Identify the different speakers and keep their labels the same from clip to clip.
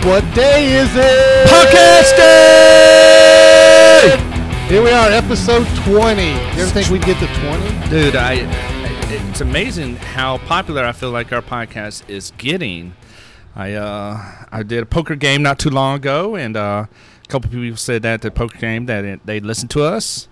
Speaker 1: What day is it?
Speaker 2: Podcast day!
Speaker 1: Here we are, episode 20. You ever think we'd get to 20?
Speaker 2: Dude, I it's amazing how popular I feel like our podcast is getting. I uh I did a poker game not too long ago and uh a couple people said that the poker game that it, they listened to us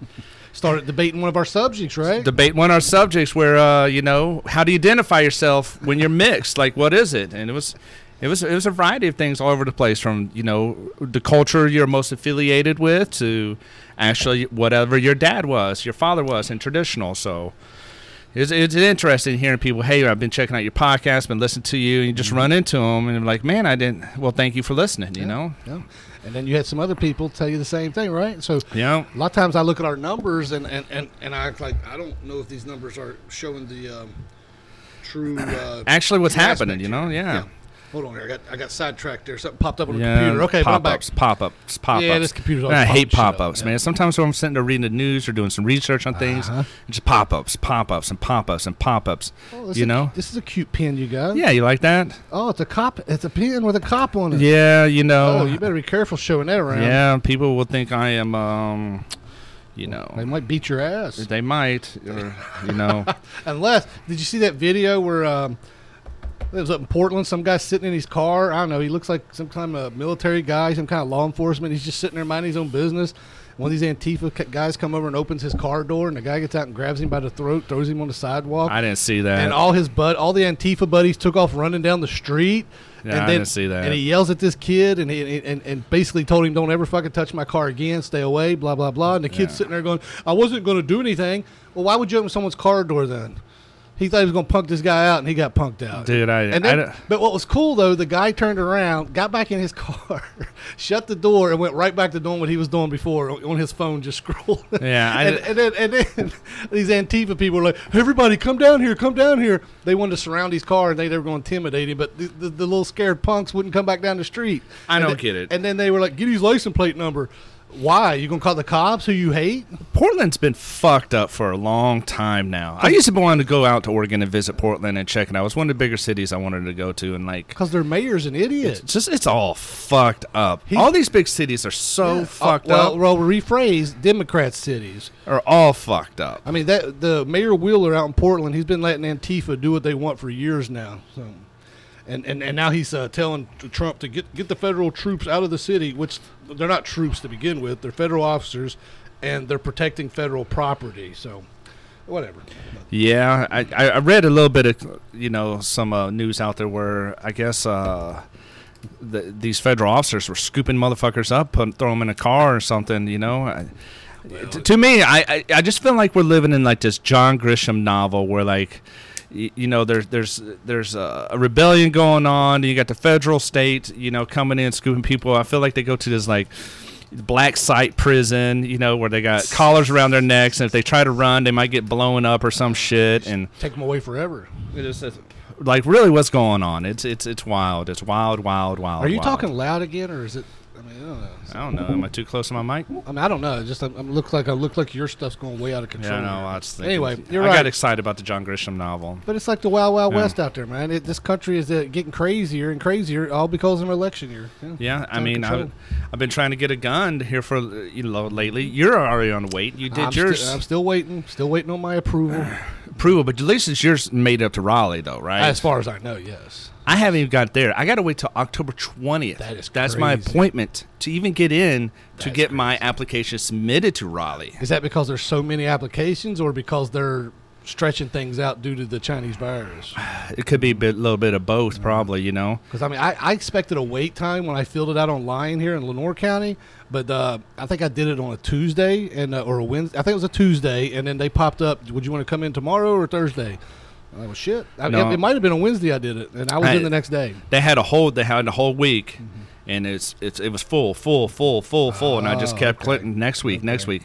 Speaker 1: Started debating one of our subjects, right?
Speaker 2: debate one of our subjects where uh you know how do you identify yourself when you're mixed like what is it and it was it was it was a variety of things all over the place from you know the culture you're most affiliated with to actually whatever your dad was your father was and traditional. So it's, it's interesting hearing people hey i've been checking out your podcast been listening to you and you just run into them and I'm like man i didn't well thank you for listening you know?
Speaker 1: Yeah. And then you had some other people tell you the same thing, right? So
Speaker 2: yeah.
Speaker 1: a lot of times I look at our numbers and, and, and, and I like I don't know if these numbers are showing the um, true. Uh,
Speaker 2: actually what's happening you know? yeah
Speaker 1: Hold on here. I got I got sidetracked there. Something popped up on the
Speaker 2: Yeah,
Speaker 1: computer. Okay, but I'm back.
Speaker 2: pop-ups, pop-ups, pop-ups.
Speaker 1: Yeah, this computer's
Speaker 2: Man, I hate
Speaker 1: popping shit up,
Speaker 2: pop-ups,
Speaker 1: yeah.
Speaker 2: man. Sometimes when I'm sitting there reading the news or doing some research on things,
Speaker 1: Uh-huh.
Speaker 2: just pop-ups, pop-ups, and pop-ups and pop-ups.
Speaker 1: Oh,
Speaker 2: you
Speaker 1: is a-
Speaker 2: know?
Speaker 1: this is a cute pin you got.
Speaker 2: Yeah, you like that?
Speaker 1: Oh, it's a cop. It's a pin with a cop on it.
Speaker 2: Yeah, you know.
Speaker 1: Oh, you better be careful showing that around.
Speaker 2: yeah, people will think I am, um, you know They
Speaker 1: might beat your ass.
Speaker 2: they might, or you know,
Speaker 1: Unless, did you see that video where um, it was up in Portland? Some guy sitting in his car. I don't know. He looks like some kind of military guy, some kind of law enforcement. He's just sitting there minding his own business. One of these Antifa guys come over and opens his car door, and the guy gets out and grabs him by the throat, throws him on the sidewalk.
Speaker 2: I didn't see that.
Speaker 1: and all his bud, all the Antifa buddies took off running down the street.
Speaker 2: Yeah,
Speaker 1: and
Speaker 2: I didn't see that.
Speaker 1: And he yells at this kid, and he and, and basically told him, "Don't ever fucking touch my car again. Stay away." Blah blah blah. And the kid's
Speaker 2: Yeah.
Speaker 1: sitting there going, "I wasn't going to do anything." Well, why would you open someone's car door then? He thought he was going to punk this guy out, and he got punked out.
Speaker 2: Dude, I-
Speaker 1: And then,
Speaker 2: don't-
Speaker 1: but what was cool though, the guy turned around, got back in his car, shut the door, and went right back to doing what he was doing before on on his phone, just scrolling.
Speaker 2: Yeah, I
Speaker 1: and, and then and then these Antifa people were like, "Everybody, come down here, come down here." They wanted to surround his car, and they, they were going to intimidate him, but the, the, the little scared punks wouldn't come back down the street.
Speaker 2: I
Speaker 1: And
Speaker 2: don't
Speaker 1: then-
Speaker 2: get it.
Speaker 1: And then they were like, "Get his license plate number." Why? You gonna call the cops who you hate?
Speaker 2: Portland's been fucked up for a long time now. I used to want to go out to Oregon and visit Portland and check it out. It was one of the bigger cities I wanted to go to, and like
Speaker 1: Because their mayor's an idiot.
Speaker 2: It's just it's all fucked up.
Speaker 1: He-
Speaker 2: all these big cities are so
Speaker 1: Yeah.
Speaker 2: fucked
Speaker 1: Uh, well,
Speaker 2: up.
Speaker 1: Well, rephrase: Democrat cities.
Speaker 2: Are all fucked up.
Speaker 1: I mean, that the Mayor Wheeler out in Portland, he's been letting Antifa do what they want for years now. So, and and, and now he's uh, telling Trump to get get the federal troops out of the city, which they're not troops to begin with; they're federal officers, and they're protecting federal property. So, whatever.
Speaker 2: Yeah, I, I read a little bit of you know some uh, news out there where I guess uh, the, these federal officers were scooping motherfuckers up, put, throw them in a car or something. You know. I, t- to me, I, I I just feel like we're living in like this John Grisham novel where like. Y- You know, there's there's there's a, a rebellion going on. You got the federal state, you know, coming in scooping people. I feel like they go to this like black site prison, you know, where they got collars around their necks, and if they try to run, they might get blown up or some shit. And
Speaker 1: Take them away forever.
Speaker 2: it is like really, what's going on? It's it's it's wild. It's wild, wild, wild.
Speaker 1: Are you
Speaker 2: wild.
Speaker 1: talking loud again, or is it? I don't know.
Speaker 2: I don't know. Am I too close to my mic?
Speaker 1: I mean, I don't know. It just um, looks like I look like your stuff's going way out of control.
Speaker 2: Yeah, no. I was thinking,
Speaker 1: Anyway, you're
Speaker 2: I
Speaker 1: right.
Speaker 2: got excited about the John Grisham novel.
Speaker 1: But it's like the Wild Wild
Speaker 2: Yeah.
Speaker 1: West out there, man. It, this country is uh, getting crazier and crazier, all because of an election year.
Speaker 2: Yeah, I mean. I've, I've been trying to get a gun here for uh, you know lately. You're already on wait. You did
Speaker 1: I'm,
Speaker 2: yours
Speaker 1: sti- I'm still waiting, still waiting on my approval.
Speaker 2: approval, but at least it's yours made up to Raleigh, though, right?
Speaker 1: As far as I know, yes.
Speaker 2: I haven't even got there. I got to wait till October 20th.
Speaker 1: That is
Speaker 2: That's my appointment to even get in to get my application submitted to Raleigh.
Speaker 1: Is that because there's so many applications, or because they're stretching things out due to the Chinese virus?
Speaker 2: It could be a bit, little bit of both, probably. You know.
Speaker 1: Because I mean, I, I expected a wait time when I filled it out online here in Lenoir County, but uh, I think I did it on a Tuesday and uh, or a Wednesday. I think it was a Tuesday, and then they popped up. Would you want to come in tomorrow or Thursday? I was shit. I,
Speaker 2: No.
Speaker 1: it, it might have been a Wednesday I did it, and I was
Speaker 2: I-
Speaker 1: in the next day.
Speaker 2: They had a whole. They had a whole week,
Speaker 1: Mm-hmm.
Speaker 2: and it's it's it was full, full, full, full, full, and I just
Speaker 1: Oh,
Speaker 2: kept
Speaker 1: okay.
Speaker 2: clicking next week, next
Speaker 1: Okay.
Speaker 2: week.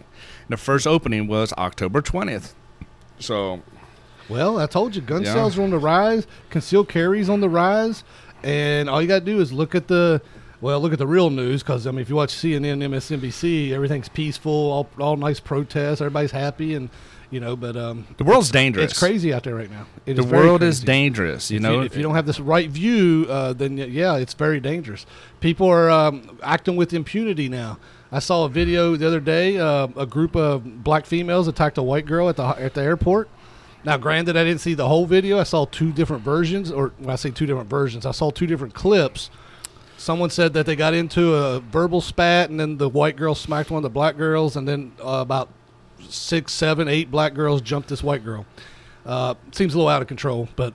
Speaker 2: The first opening was October 20th. So
Speaker 1: Well, I told you, gun
Speaker 2: Yeah.
Speaker 1: sales are on the rise, concealed carries on the rise, and all you got to do is look at the Well, look at the real news because I mean, if you watch CNN, MSNBC, everything's peaceful, all, all nice protests, everybody's happy, and you know. But um,
Speaker 2: The world's dangerous.
Speaker 1: it's crazy out there right now. It
Speaker 2: The
Speaker 1: is
Speaker 2: world is dangerous. You
Speaker 1: If
Speaker 2: know,
Speaker 1: if you don't have this right view, uh, then yeah, it's very dangerous. People are um, acting with impunity now. I saw a video the other day. Uh, a group of black females attacked a white girl at the at the airport. Now, granted, I didn't see the whole video. I saw two different versions, or when I say two different versions, I saw two different clips. Someone said that they got into a verbal spat, and then the white girl smacked one of the black girls, and then uh, about six, seven, eight black girls jumped this white girl. Uh, seems a little out of control, but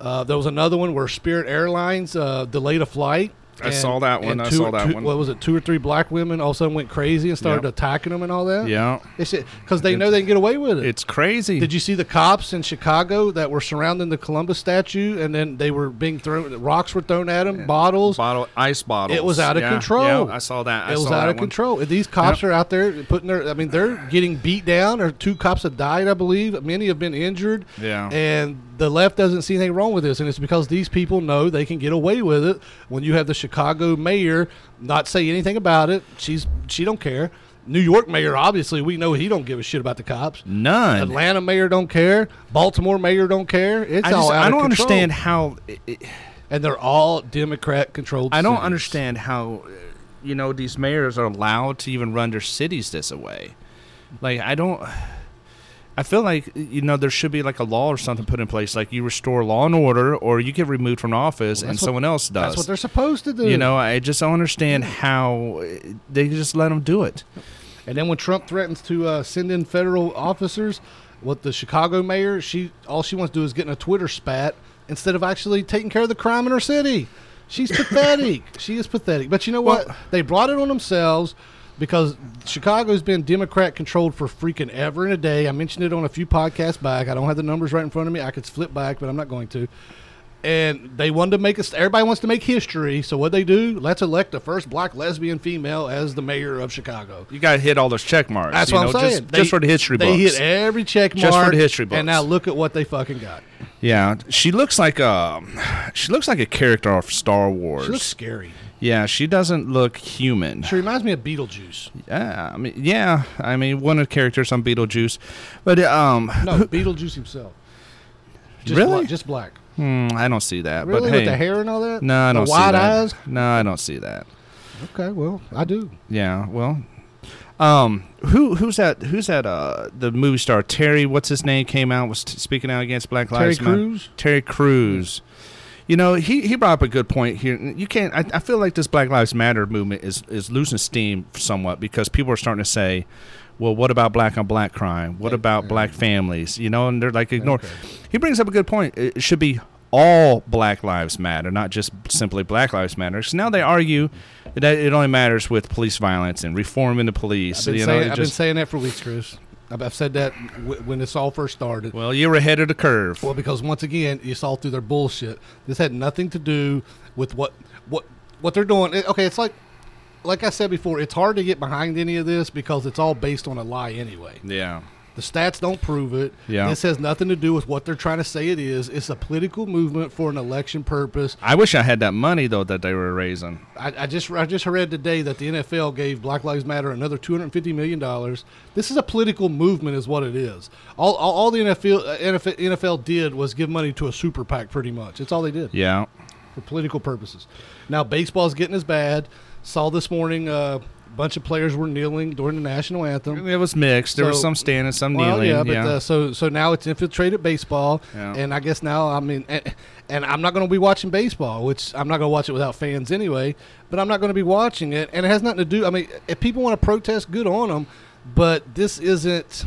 Speaker 1: uh, there was another one where Spirit Airlines uh, delayed a flight.
Speaker 2: I saw that one.
Speaker 1: and
Speaker 2: I saw that
Speaker 1: two-
Speaker 2: one.
Speaker 1: What was it? Two or three black women all of a sudden went crazy and started
Speaker 2: Yep.
Speaker 1: attacking them and all that.
Speaker 2: yeah,
Speaker 1: It's because they know they can get away with it.
Speaker 2: it's crazy.
Speaker 1: Did you see the cops in Chicago that were surrounding the Columbus statue, and then they were being thrown? Rocks were thrown at them, bottles.
Speaker 2: bottle ice bottles?
Speaker 1: It was out of
Speaker 2: Yeah,
Speaker 1: control.
Speaker 2: Yeah, I saw that. I
Speaker 1: it was out of
Speaker 2: one.
Speaker 1: control. These cops
Speaker 2: Yep.
Speaker 1: are out there putting their. I mean, they're getting beat down. Or two cops have died, I believe. Many have been injured.
Speaker 2: Yeah.
Speaker 1: And the left doesn't see anything wrong with this, and it's because these people know they can get away with it. When you have the Chicago mayor not say anything about it, she's she don't care. New York mayor, obviously, we know he don't give a shit about the cops.
Speaker 2: None.
Speaker 1: Atlanta mayor don't care. Baltimore mayor don't care. It's
Speaker 2: I,
Speaker 1: all
Speaker 2: just,
Speaker 1: out
Speaker 2: I don't
Speaker 1: control.
Speaker 2: understand how. It, it-
Speaker 1: And they're all Democrat controlled.
Speaker 2: I don't understand how, uh, you know, these mayors are allowed to even run their cities this way. Like, I don't. I feel like you know there should be like a law or something put in place, like you restore law and order, or you get removed from office and
Speaker 1: what-
Speaker 2: someone else does.
Speaker 1: That's what they're supposed to do.
Speaker 2: you know, I just don't understand how uh, they just let them do it.
Speaker 1: And then when Trump threatens to uh, send in federal officers, what the Chicago mayor, she all she wants to do is get in a Twitter spat instead of actually taking care of the crime in her city. She's pathetic. She is pathetic. But you know what?
Speaker 2: Well-
Speaker 1: they brought it on themselves because Chicago's been Democrat controlled for freaking ever and a day. I mentioned it on a few podcasts back. I don't have the numbers right in front of me. I could flip back, but I'm not going to. And they wanted to make us. Everybody wants to make history. So what they do? Let's elect the first black lesbian female as the mayor of Chicago.
Speaker 2: You got to hit all those check marks.
Speaker 1: That's
Speaker 2: you
Speaker 1: what
Speaker 2: know,
Speaker 1: I'm saying.
Speaker 2: Just,
Speaker 1: They-
Speaker 2: just for the history
Speaker 1: They
Speaker 2: books.
Speaker 1: hit every check mark.
Speaker 2: Just for the history books.
Speaker 1: And now look at what they fucking got.
Speaker 2: yeah, she looks like a she looks like a character off Star Wars.
Speaker 1: She looks scary.
Speaker 2: Yeah, she doesn't look human.
Speaker 1: She reminds me of Beetlejuice.
Speaker 2: Yeah, I mean, yeah, I mean, one of the characters on Beetlejuice, but um,
Speaker 1: No, Beetlejuice himself. Just
Speaker 2: Really?
Speaker 1: Black, just black.
Speaker 2: hmm, I don't see that.
Speaker 1: Really?
Speaker 2: but hey,
Speaker 1: With the hair and all that?
Speaker 2: no, I don't see that.
Speaker 1: wide
Speaker 2: that.
Speaker 1: eyes?
Speaker 2: No, I don't see that.
Speaker 1: Okay, well, I do.
Speaker 2: Yeah, well, um, who who's that? Who's that? Uh, the movie star Terry. What's his name? Came out was t- speaking out against Black
Speaker 1: Terry
Speaker 2: Lives Matter.
Speaker 1: Crews?
Speaker 2: Terry Crews. You know, he, he brought up a good point here. You can't. I, I feel like this Black Lives Matter movement is is losing steam somewhat because people are starting to say, "Well, what about black on black crime? What about black families?" You know, and they're like ignore.
Speaker 1: Okay.
Speaker 2: He brings up a good point. It should be all Black Lives Matter, not just simply Black Lives Matter. So now they argue that it only matters with police violence and reforming the police.
Speaker 1: I've been,
Speaker 2: you know,
Speaker 1: saying, I've been saying that for weeks, Chris. I've, said that w- when this all first started.
Speaker 2: well, you were ahead of the curve.
Speaker 1: Well, because once again, you saw through their bullshit. This had nothing to do with what what what they're doing. It- okay, it's like like I said before, it's hard to get behind any of this because it's all based on a lie anyway.
Speaker 2: yeah.
Speaker 1: The stats don't prove it.
Speaker 2: Yeah.
Speaker 1: This has nothing to do with what they're trying to say it is. It's a political movement for an election purpose.
Speaker 2: I wish I had that money though that they were raising.
Speaker 1: I, I just I just read today that the NFL gave Black Lives Matter another two hundred fifty million dollars. This is a political movement, is what it is. All all, all the NFL, uh, NFL NFL did was give money to a super PAC, pretty much. It's all they did
Speaker 2: Yeah.
Speaker 1: for political purposes. Now baseball's getting as bad. Saw this morning uh, bunch of players were kneeling during the national anthem.
Speaker 2: It was mixed. There was some standing, some
Speaker 1: Well,
Speaker 2: kneeling.
Speaker 1: yeah, but
Speaker 2: yeah.
Speaker 1: Uh, so so now it's infiltrated baseball,
Speaker 2: Yeah.
Speaker 1: and I guess now I mean, and, and I'm not going to be watching baseball, which I'm not going to watch it without fans anyway. But I'm not going to be watching it, and it has nothing to do. I mean, if people want to protest, good on them, but this isn't.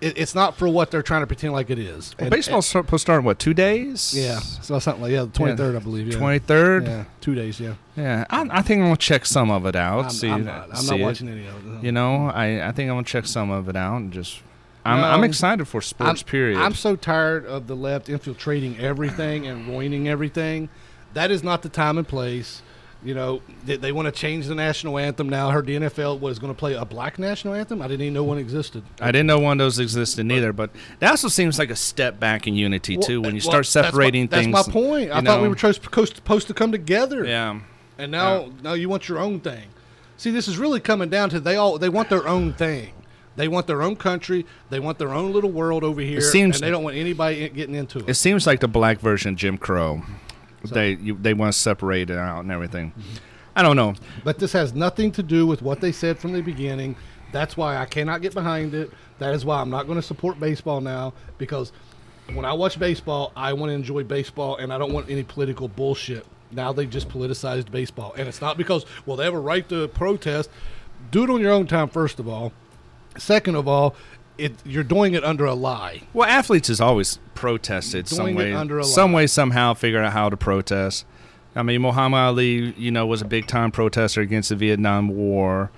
Speaker 1: It, it's not for what they're trying to pretend like it is.
Speaker 2: well,
Speaker 1: And-
Speaker 2: baseball's supposed to start in what? Two days?
Speaker 1: yeah, so something like yeah, the 23rd, I believe. Yeah.
Speaker 2: Twenty third.
Speaker 1: Yeah, two days. Yeah,
Speaker 2: Yeah, I, I think I'm gonna check some of it out.
Speaker 1: I'm,
Speaker 2: see,
Speaker 1: I'm not. I'm not
Speaker 2: it.
Speaker 1: watching any of it.
Speaker 2: You know, I, I think I'm gonna check some of it out and just. I'm,
Speaker 1: No.
Speaker 2: I'm excited for sports.
Speaker 1: I'm,
Speaker 2: period.
Speaker 1: I'm so tired of the left infiltrating everything and ruining everything. That is not the time and place. You know, they, they want to change the national anthem now. I heard the NFL was going to play a black national anthem. I didn't even know one existed.
Speaker 2: I didn't know one of those existed neither, but that also seems like a step back in unity too. When you
Speaker 1: well,
Speaker 2: start separating
Speaker 1: that's
Speaker 2: things.
Speaker 1: my, That's my point. I
Speaker 2: you
Speaker 1: thought we were supposed to come together.
Speaker 2: Yeah,
Speaker 1: and now
Speaker 2: Uh,
Speaker 1: now you want your own thing. See, this is really coming down to they all they want their own thing. They want their own country. They want their own little world over here, It
Speaker 2: seems-
Speaker 1: and they don't want anybody getting into it.
Speaker 2: It seems like the black version of Jim Crow. They you, they want to separate it out and everything. I don't know.
Speaker 1: But this has nothing to do with what they said from the beginning. That's why I cannot get behind it. That is why I'm not going to support baseball now because when I watch baseball, I want to enjoy baseball and I don't want any political bullshit. Now they've just politicized baseball. And it's not because, well, they have a right to protest. Do it on your own time, first of all. Second of all, it, you're doing it under a lie.
Speaker 2: Well, athletes has always protested some way, some way somehow figure out how to protest. I mean, Muhammad Ali, you know, was a big time protester against the Vietnam War.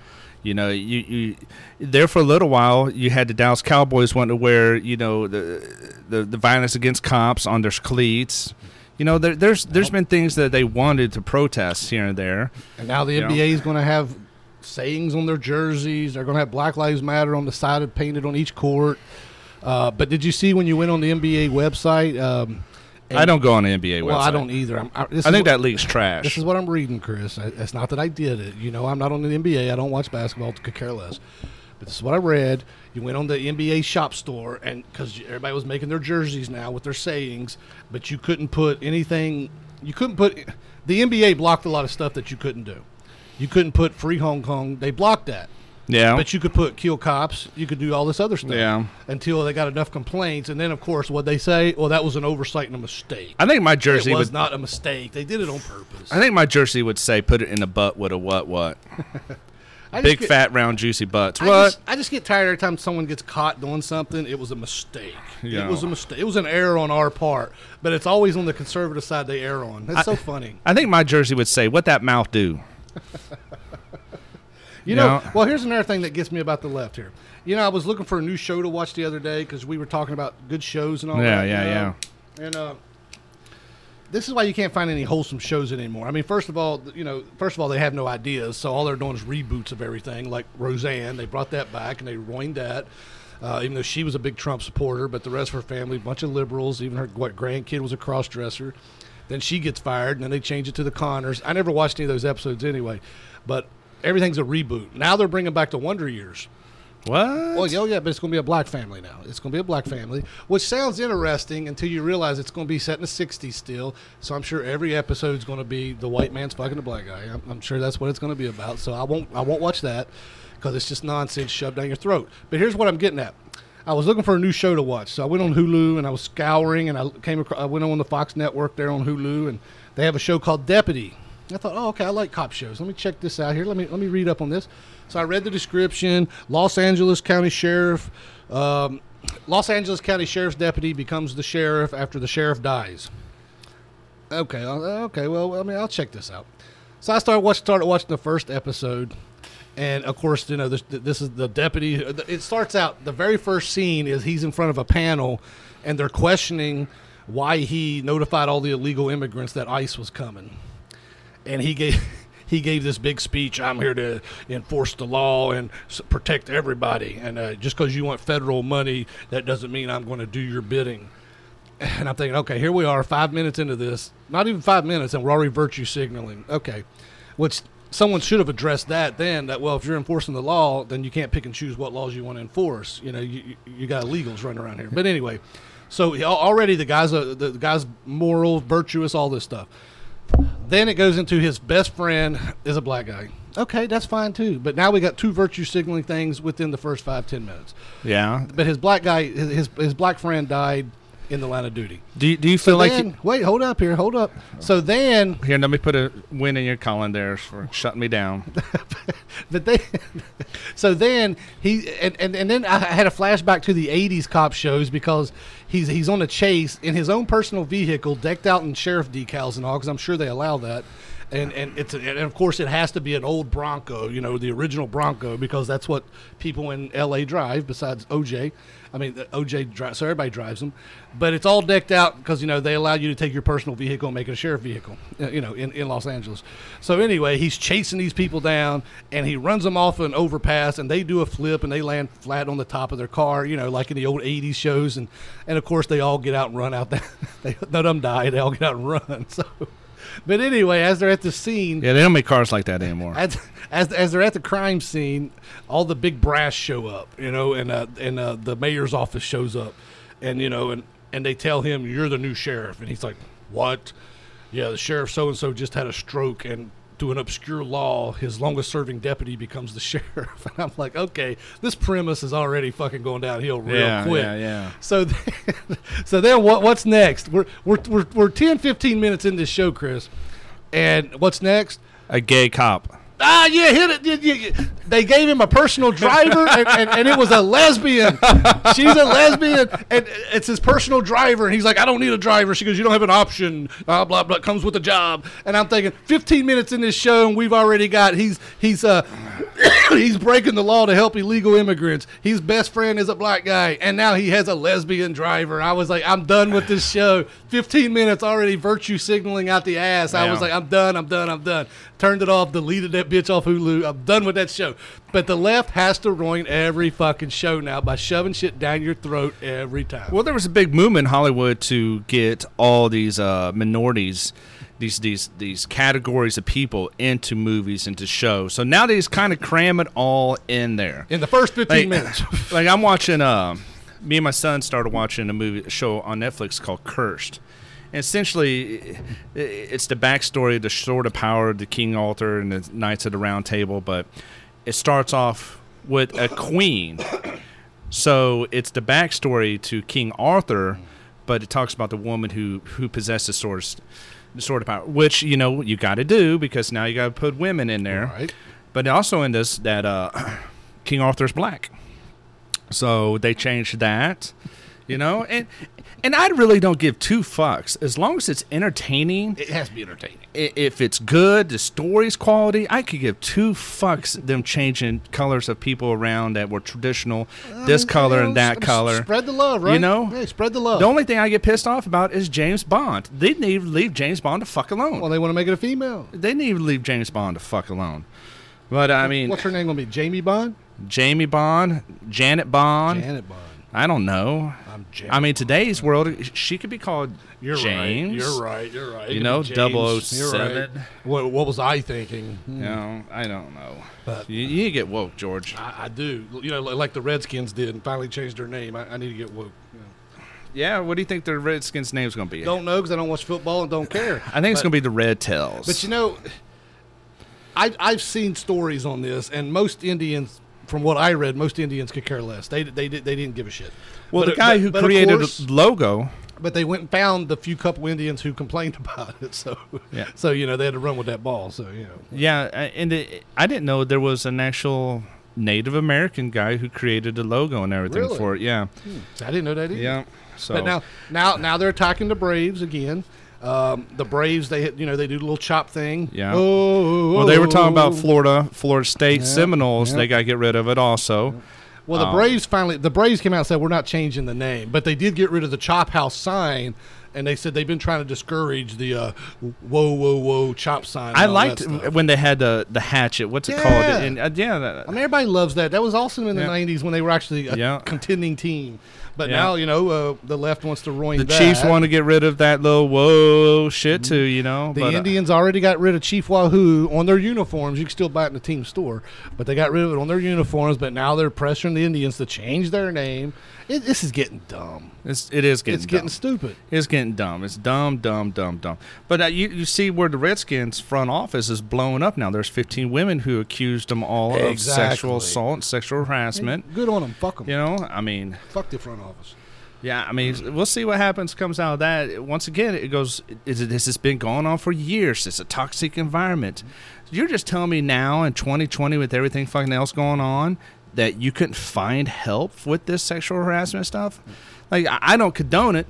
Speaker 2: You know, you, you there for a little while. You had the Dallas Cowboys wanting to wear, you know, the the, the violence against cops on their cleats. You know, there, there's there's been things that they wanted to protest here and there.
Speaker 1: And now the
Speaker 2: You know?
Speaker 1: NBA is going to have sayings on their jerseys. They're going to have Black Lives Matter on the side of painted on each court. Uh, but did you see when you went on the NBA website? Um,
Speaker 2: I don't go on the NBA
Speaker 1: Well,
Speaker 2: website.
Speaker 1: I don't either. I'm, I,
Speaker 2: I think
Speaker 1: what-
Speaker 2: that league's trash.
Speaker 1: This is what I'm reading, Chris. I, it's not that I did it. You know, I'm not on the NBA. I don't watch basketball. Could care less. But this is what I read. You went on the NBA shop store, and because everybody was making their jerseys now with their sayings, but you couldn't put anything. You couldn't put. The NBA blocked a lot of stuff that you couldn't do. You couldn't put free Hong Kong. They blocked that.
Speaker 2: yeah,
Speaker 1: But you could put kill cops. You could do all this other stuff.
Speaker 2: Yeah.
Speaker 1: Until they got enough complaints, and then of course what they say, well, that was an oversight and a mistake.
Speaker 2: I think my
Speaker 1: It
Speaker 2: jersey
Speaker 1: was
Speaker 2: would.
Speaker 1: not a mistake. They did it on purpose.
Speaker 2: I think my jersey would say, "Put it in the butt with a what what." Big
Speaker 1: get-
Speaker 2: fat round juicy butts.
Speaker 1: I
Speaker 2: What?
Speaker 1: just, I just get tired every time someone gets caught doing something. It was a mistake.
Speaker 2: Yeah.
Speaker 1: It was a mistake. It was an error on our part, but it's always on the conservative side they err on. That's so funny.
Speaker 2: I think my jersey would say, "What that mouth do?"
Speaker 1: You know,
Speaker 2: Yeah.
Speaker 1: well, here's another thing that gets me about the left here. You know, I was looking for a new show to watch the other day because we were talking about good shows and all
Speaker 2: Yeah,
Speaker 1: that. you
Speaker 2: yeah,
Speaker 1: know? And uh, this is why you can't find any wholesome shows anymore. I mean, first of all, you know, first of all, they have no ideas, so all they're doing is reboots of everything. Like Roseanne, they brought that back and they ruined that. Uh, even though she was a big Trump supporter, but the rest of her family, a bunch of liberals. Even her what grandkid was a cross dresser. Then she gets fired, and then they change it to the Conners. I never watched any of those episodes anyway, but everything's a reboot. Now they're bringing back the Wonder Years.
Speaker 2: What?
Speaker 1: Well, yeah, oh, yeah, but it's going to be a black family now. It's going to be a black family, which sounds interesting until you realize it's going to be set in the '60s still. So I'm sure every episode is going to be the white man's fucking the black guy. I'm, I'm sure that's what it's going to be about. So I won't, I won't watch that because it's just nonsense shoved down your throat. But here's what I'm getting at. I was looking for a new show to watch, so I went on Hulu and I was scouring, and I came across. I went on the Fox network there on Hulu, and they have a show called Deputy. I thought, oh, okay, I like cop shows. Let me check this out here. Let me let me read up on this. So I read the description. Los Angeles County Sheriff, um, Los Angeles County Sheriff's deputy becomes the sheriff after the sheriff dies. Okay, uh, okay. Well, I mean, I'll check this out. So I started watch, started watching the first episode, and of course, you know, this, this is the deputy. It starts out the very first scene is he's in front of a panel, and they're questioning why he notified all the illegal immigrants that ICE was coming, and he gave. He gave this big speech. I'm here to enforce the law and protect everybody. And uh, just because you want federal money, that doesn't mean I'm going to do your bidding. And I'm thinking, okay, here we are, five minutes into this. Not even five minutes, and we're already virtue signaling. Okay, which someone should have addressed that then. That well, if you're enforcing the law, then you can't pick and choose what laws you want to enforce. You know, you you- got illegals running around here. But anyway, so already the guy's a, the, the guy's moral, virtuous, all this stuff. Then it goes into his best friend is a black guy. Okay, that's fine too. But now we got two virtue signaling things within the first five ten minutes.
Speaker 2: yeah.
Speaker 1: But his black guy, his, his black friend died in the line of duty.
Speaker 2: Do you, do you feel like
Speaker 1: then,
Speaker 2: you,
Speaker 1: wait, hold up here, hold up. So then,
Speaker 2: here? Let me put a win in your column there for shutting me down.
Speaker 1: but they, so then he and, and and then I had a flashback to the '80s cop shows because he's he's on a chase in his own personal vehicle, decked out in sheriff decals and all, because I'm sure they allow that. And and it's and of course it has to be an old Bronco, you know, the original Bronco, because that's what people in L.A. drive. Besides OJ, I mean the OJ drives, so everybody drives them. But it's all decked out because you know they allow you to take your personal vehicle and make it a sheriff vehicle, uh, you know, in, in Los Angeles. So anyway, he's chasing these people down and he runs them off an overpass and they do a flip and they land flat on the top of their car, you know, like in the old '80s shows. And and of course they all get out and run out. There, they, none of them die. They all get out and run. So. But anyway, as they're at the scene,
Speaker 2: Yeah, they don't make cars like that anymore.
Speaker 1: as as as they're at the crime scene, all the big brass show up, you know, and uh, and uh, the mayor's office shows up, and you know, and and they tell him you're the new sheriff, and he's like, what? Yeah, the sheriff so and so just had a stroke, and through an obscure law, his longest serving deputy becomes the sheriff. And I'm like, okay, this premise is already fucking going downhill real
Speaker 2: yeah,
Speaker 1: quick.
Speaker 2: yeah, yeah.
Speaker 1: So, then, so then what? What's next? We're we're we're we're 10, 15 minutes in this show, Chris, and what's next?
Speaker 2: A gay cop.
Speaker 1: Ah, yeah, hit it. Yeah, yeah. They gave him a personal driver, and, and, and it was a lesbian. She's a lesbian, and it's his personal driver. And he's like, I don't need a driver. She goes, You don't have an option. Blah blah blah. Comes with a job. And I'm thinking, 15 minutes in this show, and we've already got he's he's uh he's breaking the law to help illegal immigrants. His best friend is a black guy, and now he has a lesbian driver. I was like, I'm done with this show. 15 minutes already virtue signaling out the ass. I was like, I'm done. I'm done. I'm done. Turned it off. Deleted that bitch off Hulu. I'm done with that show. But the left has to ruin every fucking show now by shoving shit down your throat every time.
Speaker 2: Well, there was a big movement in Hollywood to get all these uh, minorities, these these these categories of people into movies, into shows. So now they just kind of cram it all in there.
Speaker 1: In the first 15
Speaker 2: Like-
Speaker 1: minutes.
Speaker 2: like I'm watching. Uh, me and my son started watching a movie a show on Netflix called Cursed. And essentially, it's the backstory of the Sword of Power, the King Arthur, and the Knights of the Round Table. But it starts off with a queen. So it's the backstory to King Arthur, but it talks about the woman who who possesses swords, the Sword of Power, which you know you got to do because now you got to put women in there.
Speaker 1: right.
Speaker 2: But also in this that uh, King Arthur's black, so they changed that, you know, and and I really don't give two fucks as long as it's entertaining.
Speaker 1: It has to be entertaining.
Speaker 2: i- If it's good, the story's quality, I could give two fucks them changing colors of people around that were traditional, this color and that color.
Speaker 1: Spread the love, right?
Speaker 2: You know?
Speaker 1: Hey, spread the love.
Speaker 2: The only thing I get pissed off about is James Bond. They need to leave James Bond to fuck alone.
Speaker 1: well, they want to make it a female.
Speaker 2: they need to leave James Bond to fuck alone. But I mean,
Speaker 1: What's her name going to be? Jamie Bond?
Speaker 2: Jamie Bond, Janet Bond.
Speaker 1: Janet Bond.
Speaker 2: I don't know. I mean, today's world, she could be called
Speaker 1: You're
Speaker 2: James.
Speaker 1: right. You're right. You're right.
Speaker 2: You know,
Speaker 1: James.
Speaker 2: 007.
Speaker 1: You're right. What, what was I thinking? Hmm.
Speaker 2: You know, I don't know.
Speaker 1: But-
Speaker 2: you, you get woke, George.
Speaker 1: I, I do. You know, like the Redskins did and finally changed their name. I, I need to get woke. you know.
Speaker 2: Yeah, what do you think the Redskins' name's going to be?
Speaker 1: Don't know because I don't watch football and don't care.
Speaker 2: I think it's going to be the Red Tails.
Speaker 1: But you know, I, I've seen stories on this, and most Indians, from what I read, most Indians could care less. They they they didn't give a shit.
Speaker 2: well,
Speaker 1: But-
Speaker 2: the guy
Speaker 1: but-
Speaker 2: who
Speaker 1: but
Speaker 2: created
Speaker 1: course-
Speaker 2: the logo,
Speaker 1: But they went and found the few couple Indians who complained about it. So
Speaker 2: Yeah.
Speaker 1: so you know they had to run with that ball. So you know.
Speaker 2: yeah, and it, I didn't know there was an actual Native American guy who created the logo and everything
Speaker 1: Really?
Speaker 2: for it. Yeah, hmm.
Speaker 1: I didn't know that either.
Speaker 2: yeah. So
Speaker 1: But now, now, now they're attacking the Braves again. Um, the Braves, they you know they do the little chop thing.
Speaker 2: Yeah.
Speaker 1: Oh,
Speaker 2: well, they were talking about. Florida, Florida State
Speaker 1: Yeah,
Speaker 2: Seminoles.
Speaker 1: yeah.
Speaker 2: They got to get rid of it also.
Speaker 1: Well, the
Speaker 2: Um,
Speaker 1: Braves finally, the Braves came out and said we're not changing the name, but they did get rid of the Chop House sign, and they said they've been trying to discourage the uh, whoa, whoa, whoa chop sign.
Speaker 2: I liked when they had the the hatchet. What's it
Speaker 1: Yeah.
Speaker 2: called? And uh, yeah,
Speaker 1: I mean, everybody loves that. That was awesome in the
Speaker 2: Yeah.
Speaker 1: '90s when they were actually a
Speaker 2: Yeah.
Speaker 1: contending team. But
Speaker 2: Yeah.
Speaker 1: now, you know, uh, the left wants to ruin
Speaker 2: the
Speaker 1: that.
Speaker 2: Chiefs want to get rid of that little whoa shit too. You know,
Speaker 1: The
Speaker 2: but, uh,
Speaker 1: Indians already got rid of Chief Wahoo on their uniforms. You can still buy it in the team store, but they got rid of it on their uniforms. But now they're pressuring the Indians to change their name. It, this is getting dumb.
Speaker 2: it's it is getting
Speaker 1: it's
Speaker 2: dumb.
Speaker 1: getting stupid.
Speaker 2: It's getting dumb. It's dumb, dumb, dumb, dumb. But uh, you you see where the Redskins front office is blowing up now. There's 15 women who accused them all of sexual assault and sexual harassment.
Speaker 1: Good on them. Fuck them.
Speaker 2: You know, I mean,
Speaker 1: Fuck the front office.
Speaker 2: Yeah, I mean, we'll see what happens comes out of that. Once again, it goes. Is it, this has been going on for years? It's a toxic environment. You're just telling me now in 2020 with everything fucking else going on that you couldn't find help with this sexual harassment stuff? Like I, I don't condone it,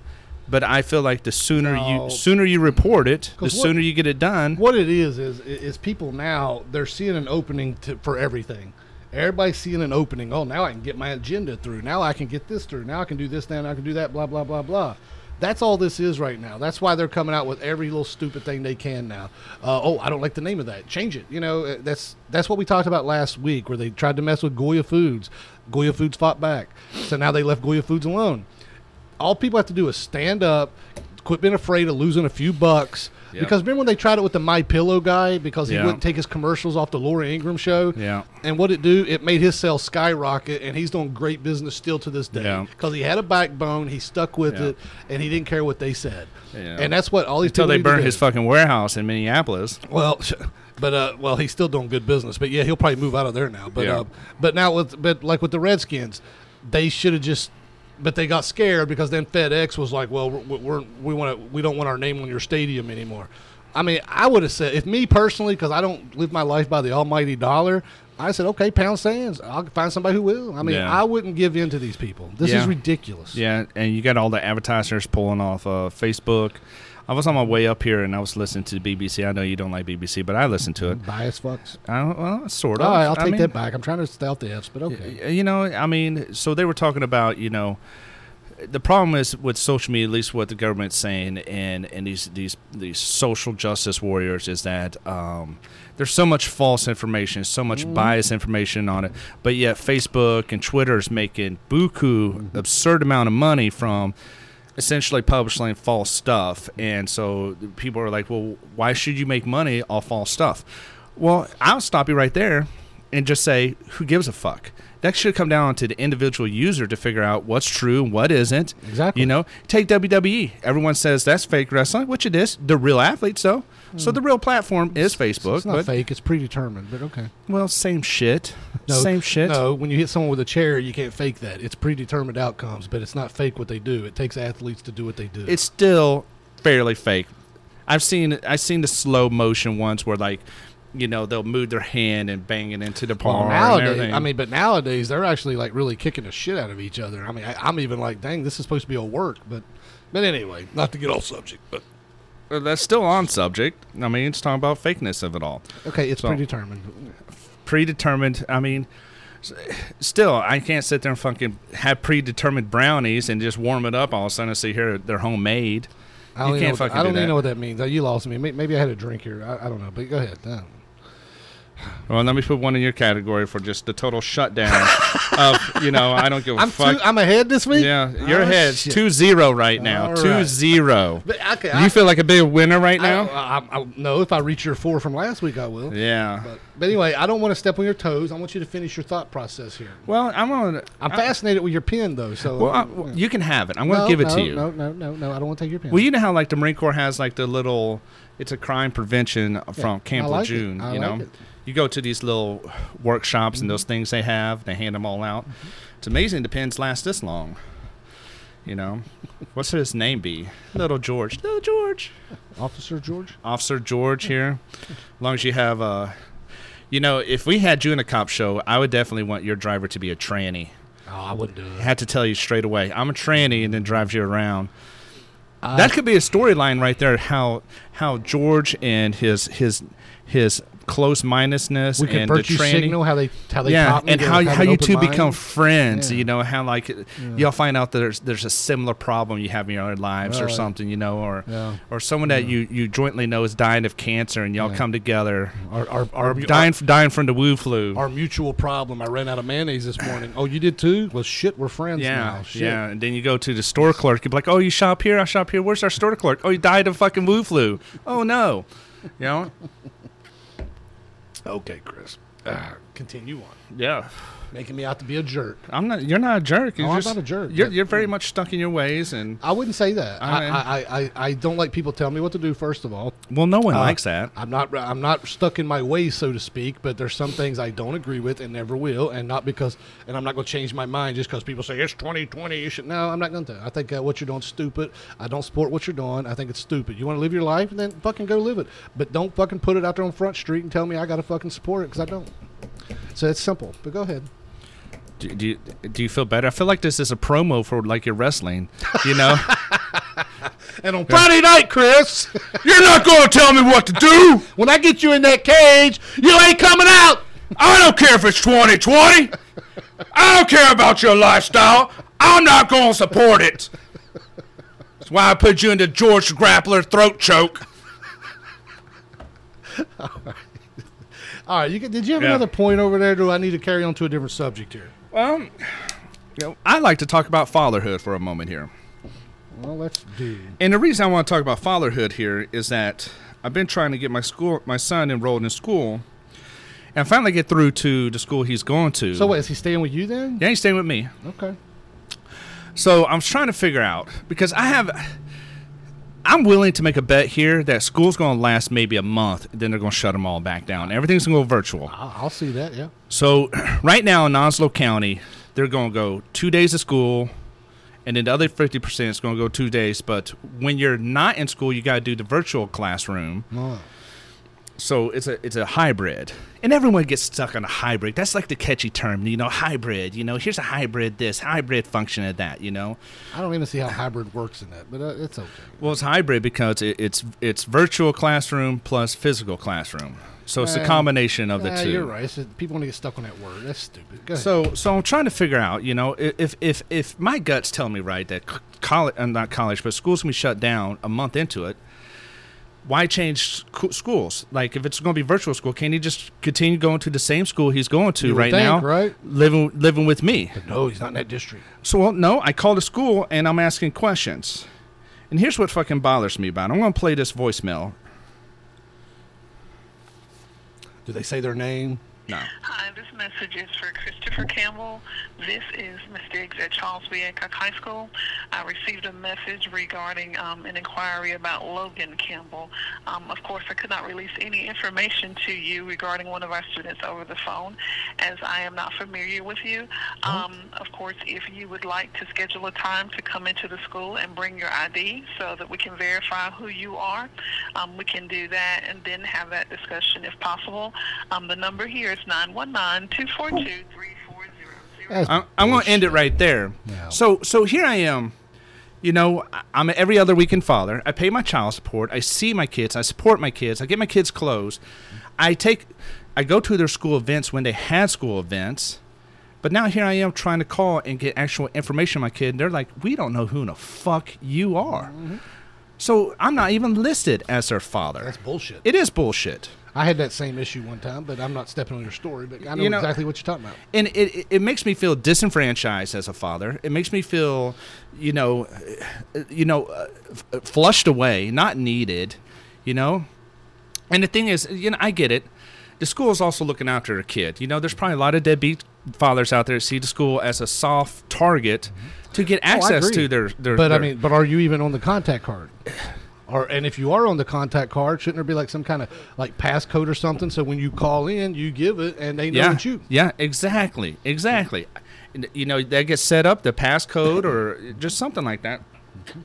Speaker 2: but I feel like the sooner
Speaker 1: No.
Speaker 2: you sooner you report it, the
Speaker 1: what-
Speaker 2: sooner you get it done.
Speaker 1: What it is is is people now they're seeing an opening to, for everything. Everybody's seeing an opening. Oh, now I can get my agenda through. Now I can get this through. Now I can do this. Now I can do that. Blah blah blah blah. That's all this is right now. That's why they're coming out with every little stupid thing they can now. Uh, oh, I don't like the name of that. Change it. You know, uh, that's that's what we talked about last week, where they tried to mess with Goya Foods. Goya Foods fought back, so now they left Goya Foods alone all people have to do is stand up, quit being afraid of losing a few bucks.
Speaker 2: Yep.
Speaker 1: Because remember when they tried it with the My Pillow guy because he
Speaker 2: Yeah.
Speaker 1: wouldn't take his commercials off the Laura Ingraham show.
Speaker 2: Yeah.
Speaker 1: And what it do? It made his sales skyrocket, and he's doing great business still to this day.
Speaker 2: Yeah.
Speaker 1: Because he had a backbone, he stuck with it, and he didn't care what they said.
Speaker 2: Yeah.
Speaker 1: And that's what all these
Speaker 2: Until they burned his fucking warehouse in Minneapolis.
Speaker 1: Well, but uh, well, he's still doing good business. But yeah, he'll probably move out of there now. But
Speaker 2: Yeah.
Speaker 1: uh, but now with but like with the Redskins, they should have just. But they got scared because then FedEx was like, "Well, we're, we're we want to we don't want our name on your stadium anymore." I mean, I would have said if me personally, because I don't live my life by the almighty dollar. I said, okay, pound sands. I'll find somebody who will. I mean,
Speaker 2: Yeah.
Speaker 1: I wouldn't give in to these people. This
Speaker 2: Yeah.
Speaker 1: is ridiculous.
Speaker 2: Yeah, and you got all the advertisers pulling off uh, Facebook. I was on my way up here and I was listening to BBC. I know you don't like BBC, but I listen to it.
Speaker 1: Bias fucks.
Speaker 2: I well, sort of.
Speaker 1: All right, I'll
Speaker 2: I
Speaker 1: take
Speaker 2: mean,
Speaker 1: that back. I'm trying to stay out the F's, but okay.
Speaker 2: You know, I mean, so they were talking about, you know, the problem is with social media, at least what the government's saying, and and these these these social justice warriors is that um, there's so much false information, so much
Speaker 1: Mm-hmm.
Speaker 2: biased information on it, but yet Facebook and Twitter is making buku absurd amount of money from essentially publishing false stuff, and so people are like, well, why should you make money off false stuff? Well, I'll stop you right there and just say, who gives a fuck? That should come down to the individual user to figure out what's true and what isn't.
Speaker 1: Exactly.
Speaker 2: You know, take WWE. Everyone says that's fake wrestling, which it is. They're real athletes, though. So hmm. the real platform is Facebook.
Speaker 1: It's not
Speaker 2: but,
Speaker 1: fake. It's predetermined, but okay.
Speaker 2: well, same shit.
Speaker 1: No,
Speaker 2: same shit.
Speaker 1: No, when you hit someone with a chair, you can't fake that. It's predetermined outcomes, but it's not fake what they do. It takes athletes to do what they do.
Speaker 2: It's still fairly fake. I've seen I've seen the slow motion ones where like, you know, they'll move their hand and bang it into the
Speaker 1: Well,
Speaker 2: bar. and
Speaker 1: nowadays. I mean, but nowadays they're actually like really kicking the shit out of each other. I mean, I, I'm even like, dang, this is supposed to be a work, but, but anyway, not to get off subject, but
Speaker 2: Well, that's still on subject. I mean, it's talking about fakeness of it all.
Speaker 1: okay, it's
Speaker 2: So-
Speaker 1: predetermined.
Speaker 2: predetermined. I mean, still, I can't sit there and fucking have predetermined brownies and just warm it up all of a sudden and see here they're homemade.
Speaker 1: I don't
Speaker 2: You
Speaker 1: even
Speaker 2: can't
Speaker 1: know what-
Speaker 2: fucking
Speaker 1: I don't
Speaker 2: do
Speaker 1: even
Speaker 2: that.
Speaker 1: know what that means. Uh, You lost me. Maybe I had a drink here. I, I don't know, but go ahead.
Speaker 2: Well, let me put one in your category for just the total shutdown of, you know, I don't give a
Speaker 1: I'm
Speaker 2: fuck.
Speaker 1: two, I'm ahead this week.
Speaker 2: yeah, your
Speaker 1: Oh,
Speaker 2: head's
Speaker 1: shit.
Speaker 2: 2 0 right now.
Speaker 1: All
Speaker 2: 2
Speaker 1: right.
Speaker 2: 0.
Speaker 1: But, okay,
Speaker 2: Do
Speaker 1: I,
Speaker 2: you feel like a big winner right
Speaker 1: I,
Speaker 2: now?
Speaker 1: I, I, I, no, if I reach your four from last week, I will.
Speaker 2: yeah.
Speaker 1: But, but anyway, I don't want to step on your toes. I want you to finish your thought process here.
Speaker 2: Well, I'm to.
Speaker 1: I'm fascinated with your pen, though. So
Speaker 2: Well, I, well, you can have it. I'm going to
Speaker 1: no,
Speaker 2: give it
Speaker 1: no,
Speaker 2: to you.
Speaker 1: No, no, no, no. I don't want to take your pen.
Speaker 2: Well, you know how like the Marine Corps has like the little, it's a crime prevention from Camp
Speaker 1: I like.
Speaker 2: Lejeune.
Speaker 1: I
Speaker 2: You
Speaker 1: like
Speaker 2: know,
Speaker 1: it.
Speaker 2: You go to these little workshops
Speaker 1: Mm-hmm.
Speaker 2: and those things they have, they hand them all out. It's amazing the pens last this long. You know, what's his name be? Little George. Little George.
Speaker 1: Officer George.
Speaker 2: Officer George here. As long as you have uh you know, if we had you in a cop show, I would definitely want your driver to be a tranny.
Speaker 1: Oh, I wouldn't do
Speaker 2: I had to tell you straight away, I'm a tranny, and then drives you around.
Speaker 1: I-
Speaker 2: that could be a storyline right there. How how George and his his his close mindedness
Speaker 1: we could
Speaker 2: and the
Speaker 1: virtue
Speaker 2: tranny,
Speaker 1: signal how they how they
Speaker 2: yeah, and how how
Speaker 1: an
Speaker 2: you two
Speaker 1: mind.
Speaker 2: become friends.
Speaker 1: Yeah.
Speaker 2: You know how like y'all find out that there's there's a similar problem you have in your own lives or something. You know, or
Speaker 1: Yeah.
Speaker 2: or someone that you you jointly know is dying of cancer, and y'all
Speaker 1: Yeah.
Speaker 2: come together.
Speaker 1: Our, our, our,
Speaker 2: dying dying from the woo flu.
Speaker 1: our, our mutual problem. I ran out of mayonnaise this morning. Oh, you did too? Well, shit, we're friends
Speaker 2: yeah,
Speaker 1: now. Shit.
Speaker 2: yeah, and then you go to the store clerk. You're like, "Oh, you shop here? I shop here. Where's our store clerk? Oh, you died of fucking woo flu. Oh no, you know,
Speaker 1: Okay, Chris. Uh, continue on.
Speaker 2: yeah.
Speaker 1: Making me out to be a jerk.
Speaker 2: I'm not. You're not a jerk. You're
Speaker 1: No, I'm
Speaker 2: just,
Speaker 1: not a jerk,
Speaker 2: You're,
Speaker 1: but-
Speaker 2: you're very much stuck in your ways, and
Speaker 1: I wouldn't say that.
Speaker 2: I
Speaker 1: I,
Speaker 2: mean-
Speaker 1: I, I, I, I don't like people telling me what to do. First of all,
Speaker 2: well, no one
Speaker 1: Uh,
Speaker 2: likes that.
Speaker 1: I'm not I'm not stuck in my ways, so to speak. But there's some things I don't agree with and never will, and not because and I'm not going to change my mind just because people say it's 2020. You should no, I'm not going to. I think uh, what you're doing is stupid. I don't support what you're doing. I think it's stupid. You want to live your life, and then fucking go live it. But don't fucking put it out there on Front Street and tell me I got to fucking support it because I don't. So it's simple. But go ahead.
Speaker 2: Do, do you do you feel better? I feel like this is a promo for like your wrestling. You know,
Speaker 1: And on Friday night, Chris,
Speaker 2: you're not going to tell me what to do.
Speaker 1: when I get you in that cage, you ain't coming out.
Speaker 2: I don't care if it's 2020. I don't care about your lifestyle. I'm not going to support it. That's why I put you into George Grappler throat choke.
Speaker 1: All right, you can, did you have
Speaker 2: Yeah.
Speaker 1: another point over there? Do I need to carry on to a different subject here?
Speaker 2: Well, you know, I like to talk about fatherhood for a moment here.
Speaker 1: Well, let's do.
Speaker 2: And the reason I want to talk about fatherhood here is that I've been trying to get my school, my son enrolled in school, and finally get through to the school he's going to.
Speaker 1: So, wait, is he staying with you then?
Speaker 2: Yeah, he's staying with me.
Speaker 1: Okay.
Speaker 2: So I'm trying to figure out because I have. I'm willing to make a bet here that school's going to last maybe a month, then they're going to shut them all back down. Everything's going to go virtual.
Speaker 1: I'll, I'll see that. Yeah.
Speaker 2: So right now in Onslow County, they're going to go two days of school, and then the other 50% is going to go two days. But when you're not in school, you got to do the virtual classroom.
Speaker 1: Oh.
Speaker 2: So it's a it's a hybrid, and everyone gets stuck on a hybrid. That's like the catchy term, you know, hybrid. You know, here's a hybrid this, hybrid function of that. You know,
Speaker 1: I don't even see how hybrid works in that, but uh, it's okay.
Speaker 2: well, it's hybrid because it, it's it's virtual classroom plus physical classroom. So it's a
Speaker 1: combination
Speaker 2: common of the
Speaker 1: Yeah,
Speaker 2: two.
Speaker 1: you're right. Just- people want to get stuck on that word. That's stupid.
Speaker 2: So, so I'm trying to figure out, you know, if if if my guts tell me right that college, uh, not college, but schools can be shut down a month into it, why change schools? Like, if it's going to be virtual school, can he just continue going to the same school he's going to
Speaker 1: You
Speaker 2: right
Speaker 1: think,
Speaker 2: now,
Speaker 1: right?
Speaker 2: living living with me?
Speaker 1: But no, he's not in that district.
Speaker 2: So, well, no, I called the school and I'm asking questions, and here's what fucking bothers me about. it. I'm going to play this voicemail.
Speaker 1: Do they say their name?
Speaker 2: No.
Speaker 3: Hi, this message is for Christopher Campbell. This is Miss Diggs at Charles B. Aycock High School. I received a message regarding um, an inquiry about Logan Campbell. Um, of course, I could not release any information to you regarding one of our students over the phone, as I am not familiar with you. Um, of course, if you would like to schedule a time to come into the school and bring your ID so that we can verify who you are, um, we can do that and then have that discussion if possible. Um, the number here is 919-242-3400.
Speaker 2: I'm, I'm going to end it right there.
Speaker 1: Yeah.
Speaker 2: So so here I am. You know, I- I'm an every other weekend father. I pay my child support. I see my kids. I support my kids. I get my kids clothes. I take, I go to their school events when they had school events. But now here I am trying to call and get actual information on my kid. And they're like, we don't know who in the fuck you are. Mm-hmm. So I'm not even listed as their father.
Speaker 1: That's bullshit.
Speaker 2: it is bullshit.
Speaker 1: I had that same issue one time, but I'm not stepping on your story. But I know,
Speaker 2: You know-
Speaker 1: exactly what you're talking about.
Speaker 2: and it, it, makes me feel disenfranchised as a father. It makes me feel, you know, uh, you know, uh, flushed away, not needed, you know. And the thing is, you know, I get it. The school is also looking after their kid. You know, there's probably a lot of deadbeat fathers out there that see the school as a soft target to get access
Speaker 1: agree.
Speaker 2: to their their.
Speaker 1: But I mean, but are you even on the contact card? Or and if you are on the contact card, shouldn't there be like some kind of like passcode or something? So when you call in, you give it, and they know
Speaker 2: yeah,
Speaker 1: it's you.
Speaker 2: yeah, exactly, exactly. You know, that gets set up the passcode or just something like that.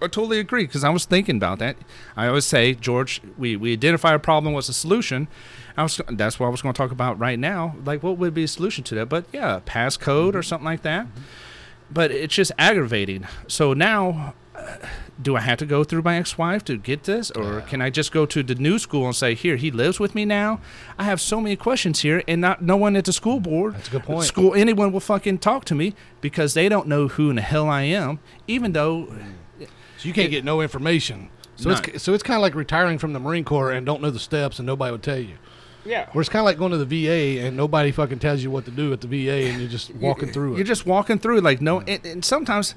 Speaker 2: I totally agree because I was thinking about that. I always say, George, we, we identify a problem, what's the solution? I was that's what I was going to talk about right now. Like, what would be a solution to that? But yeah, passcode or something like that. But it's just aggravating. So now, uh, do I have to go through my ex-wife to get this, or can I just go to the new school and say, "Here, he lives with me now"? I have so many questions here, and not no one at the school board,
Speaker 1: That's a good point.
Speaker 2: school, anyone will fucking talk to me because they don't know who in the hell I am, even though.
Speaker 1: So you can't get no information. So
Speaker 2: None.
Speaker 1: it's so it's kind of like retiring from the Marine Corps and don't know the steps, and nobody would tell you.
Speaker 2: Yeah.
Speaker 1: Where it's kind of like going to the VA and nobody fucking tells you what to do at the VA, and you're just walking through
Speaker 2: You're just walking through, like no, and, and sometimes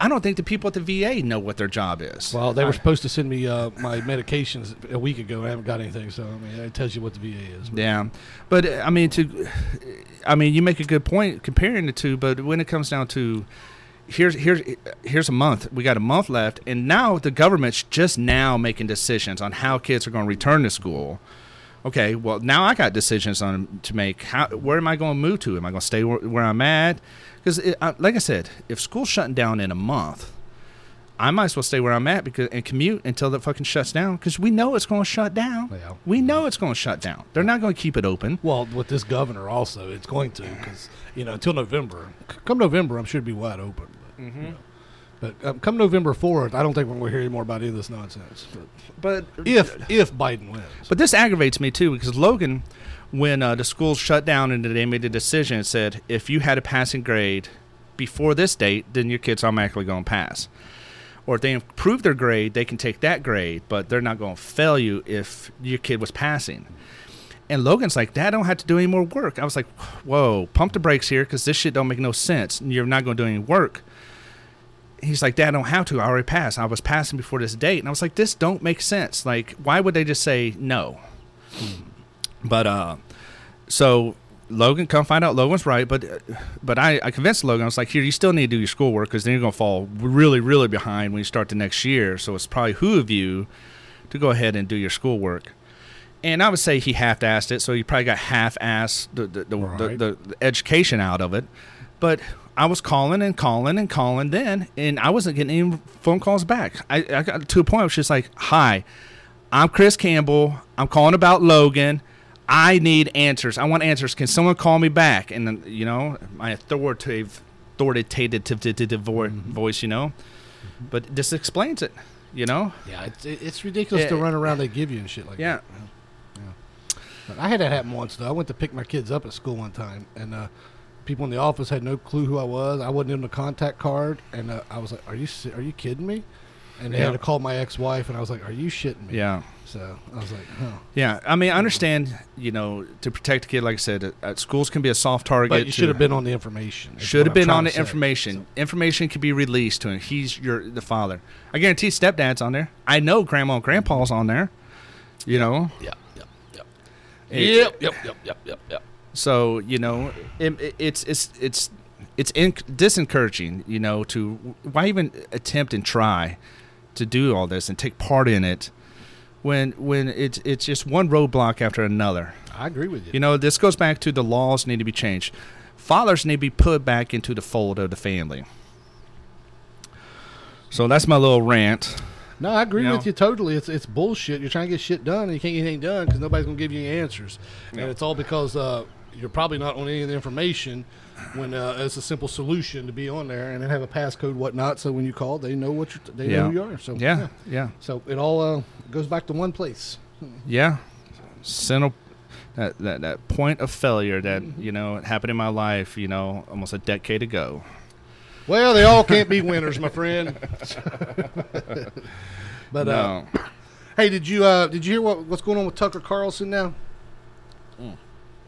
Speaker 2: I don't think the people at the VA know what their job is.
Speaker 1: Well, they
Speaker 2: I-
Speaker 1: were supposed to send me uh, my medications a week ago. I haven't got anything, so I mean, it tells you what the VA is. But.
Speaker 2: Yeah, but uh, I mean, to, I mean, you make a good point comparing the two. But when it comes down to, here's here's here's a month. We got a month left, and now the government's just now making decisions on how kids are going to return to school. Okay, well now I got decisions on to make. How where am I going to move to? Am I going to stay where, where I'm at? Because like I said, if school's shutting down in a month. I might as well stay where I'm at because and commute until it fucking shuts down because we know it's going to shut down.
Speaker 1: Yeah.
Speaker 2: We know it's going to shut down. They're not going to keep it open.
Speaker 1: Well, with this governor also, it's going to because you know until November. C- Come November, I'm sure it'll be wide open. But,
Speaker 2: Mm-hmm.
Speaker 1: you know. But um, come November fourth, I don't think we're going to hear any more about any of this nonsense. But
Speaker 2: But
Speaker 1: if if Biden wins,
Speaker 2: but this aggravates me too because Logan, when uh, the schools shut down and they made the decision, it said if you had a passing grade before this date, then your kid's automatically going to pass. Or if they improve their grade, they can take that grade, but they're not going to fail you if your kid was passing. And Logan's like, Dad, I don't have to do any more work. I was like, Whoa, pump the brakes here because this shit don't make no sense. And you're not going to do any work. He's like, Dad, I don't have to. I already passed. I was passing before this date. And I was like, this don't make sense. Like, why would they just say no? But uh, so Logan, come find out Logan's right. But but I, I convinced Logan. I was like, here, you still need to do your schoolwork because then you're gonna fall really really behind when you start the next year. So it's probably who of you to go ahead and do your schoolwork. And I would say he half-assed it, so he probably got half-assed the the, the,
Speaker 1: Right.
Speaker 2: the, the, the education out of it. But I was calling and calling and calling then, and I wasn't getting any phone calls back. I, I got to a point where it's just like, "Hi, I'm Chris Campbell. I'm calling about Logan. I need answers. I want answers. Can someone call me back?" And then you know, my authoritative, authoritative voice, you know. But this explains it, you know.
Speaker 1: Yeah, it's it's ridiculous
Speaker 2: Yeah.
Speaker 1: the run around they give you and shit like
Speaker 2: Yeah.
Speaker 1: that. Yeah. But I had that happen once though. I went to pick my kids up at school one time, and uh, people in the office had no clue who I was. I wasn't in the contact card, and uh, I was like, "Are you are you kidding me?" And they
Speaker 2: Yeah.
Speaker 1: had to call my ex-wife, and I was like, "Are you shitting me?"
Speaker 2: Yeah.
Speaker 1: So I was like, "Huh."
Speaker 2: Yeah, I mean, I understand. You know, to protect a kid, like I said, uh, uh, schools can be a soft target.
Speaker 1: But you should have been on the information.
Speaker 2: Should have been on the information. Information could be released to him. He's your the father. I guarantee stepdad's on there. I know grandma and grandpa's on there. You know.
Speaker 1: Yep, yep, yep. Yep, yep, yep, yep, yep, yep.
Speaker 2: So you know, it, it- it's it's it's it's in, disencouraging. You know, to why even attempt and try to do all this and take part in it when when it's it's just one roadblock after another.
Speaker 1: I agree with you.
Speaker 2: You know, this goes back to the laws need to be changed. Fathers need to be put back into the fold of the family. So that's my little rant.
Speaker 1: No, I agree
Speaker 2: You
Speaker 1: with
Speaker 2: know?
Speaker 1: you totally. It's it's bullshit. You're trying to get shit done, and you can't get anything done because nobody's gonna give you any answers,
Speaker 2: Yeah.
Speaker 1: and it's all because uh, you're probably not on any of the information. When uh, it's a simple solution to be on there and then have a passcode, whatnot, so when you call, they know what you they
Speaker 2: Yeah.
Speaker 1: know who you are. So
Speaker 2: Yeah, yeah,
Speaker 1: So it all uh, goes back to one place.
Speaker 2: yeah. Central, that, that that point of failure that you know happened in my life. You know, almost a decade ago.
Speaker 1: Well, they all can't be winners, my friend. but uh, hey, did you uh, did you hear what, what's going on with Tucker Carlson now?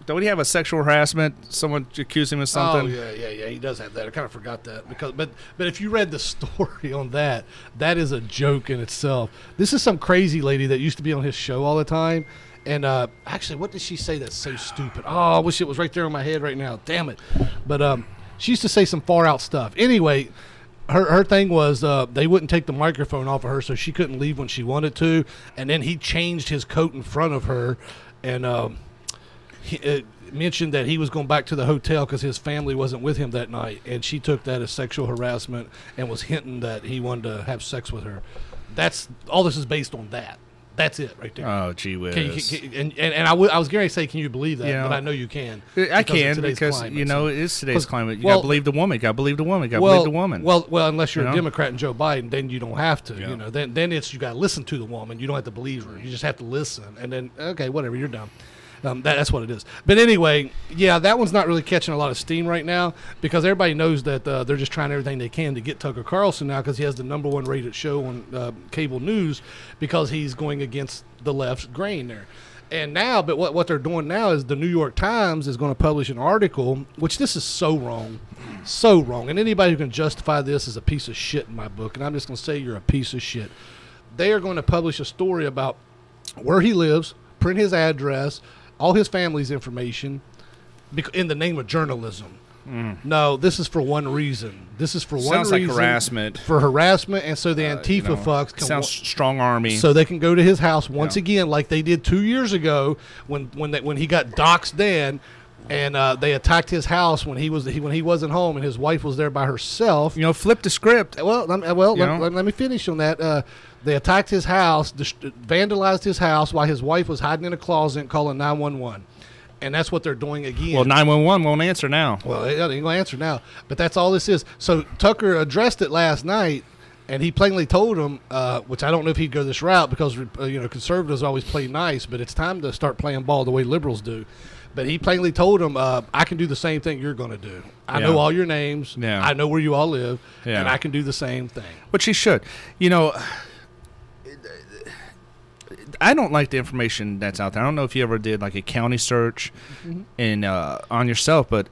Speaker 2: Don't he have a sexual harassment? Someone accused him of something.
Speaker 1: Oh yeah, yeah, yeah. He does have that. I kind of forgot that because, but but if you read the story on that, that is a joke in itself. This is some crazy lady that used to be on his show all the time. And uh, actually, what did she say that's so stupid? Oh, I wish it was right there on my head right now. Damn it! But um, she used to say some far out stuff. Anyway, her her thing was uh, they wouldn't take the microphone off of her, so she couldn't leave when she wanted to. And then he changed his coat in front of her, and um, he, uh, mentioned that he was going back to the hotel because his family wasn't with him that night, and she took that as sexual harassment and was hinting that he wanted to have sex with her. That's all. This is based on that. That's it right there.
Speaker 2: Oh, gee whiz.
Speaker 1: Can you, can, and and, and I, w- I was going to say, can you believe that?
Speaker 2: Yeah.
Speaker 1: But I know you can.
Speaker 2: I can because
Speaker 1: climate,
Speaker 2: you
Speaker 1: so-
Speaker 2: know it is today's climate. You
Speaker 1: well-
Speaker 2: gotta believe the woman. Gotta believe the woman. Gotta
Speaker 1: well,
Speaker 2: believe the woman.
Speaker 1: Well, well, unless you're
Speaker 2: You
Speaker 1: a
Speaker 2: know?
Speaker 1: Democrat and Joe Biden, then you don't have to.
Speaker 2: Yeah.
Speaker 1: You know, then then it's you got to listen to the woman. You don't have to believe her. You just have to listen, and then okay, whatever, you're dumb. Um, that, that's what it is. But anyway, yeah, that one's not really catching a lot of steam right now because everybody knows that uh, they're just trying everything they can to get Tucker Carlson now because he has the number one rated show on uh, cable news because he's going against the left's grain there. And now, but what, what they're doing now is the New York Times is going to publish an article, which this is so wrong, so wrong. And anybody who can justify this is a piece of shit in my book. And I'm just going to say you're a piece of shit. They are going to publish a story about where he lives, print his address, all his family's information, in the name of journalism. No, this is for one reason. This is for one
Speaker 2: Mm. Sounds like
Speaker 1: reason.
Speaker 2: harassment.
Speaker 1: For harassment, and so the
Speaker 2: Uh,
Speaker 1: Antifa
Speaker 2: you know,
Speaker 1: fucks can
Speaker 2: sounds
Speaker 1: wa-
Speaker 2: strong army.
Speaker 1: so they can go to his house once
Speaker 2: Yeah.
Speaker 1: again, like they did two years ago when when they, when he got doxxed then, and uh, they attacked his house when he was he, when he wasn't home and his wife was there by herself.
Speaker 2: you know, flip the script.
Speaker 1: Well, uh, well, let, let- let me finish on that. Uh, they attacked his house, vandalized his house while his wife was hiding in a closet calling nine one one, and that's what they're doing again.
Speaker 2: Well, nine one one won't answer now.
Speaker 1: Well, they ain't gonna answer now. But that's all this is. So Tucker addressed it last night, and he plainly told him, uh, which I don't know if he'd go this route because uh, you know conservatives always play nice, but it's time to start playing ball the way liberals do. But he plainly told him, uh, "I can do the same thing you're going to do. I
Speaker 2: Yeah.
Speaker 1: know all your names.
Speaker 2: Yeah.
Speaker 1: I know where you all live,
Speaker 2: Yeah.
Speaker 1: and I can do the same thing."
Speaker 2: Which he should. You know, I don't like the information that's out there. I don't know if you ever did like a county search
Speaker 1: Mm-hmm.
Speaker 2: in uh, on yourself, but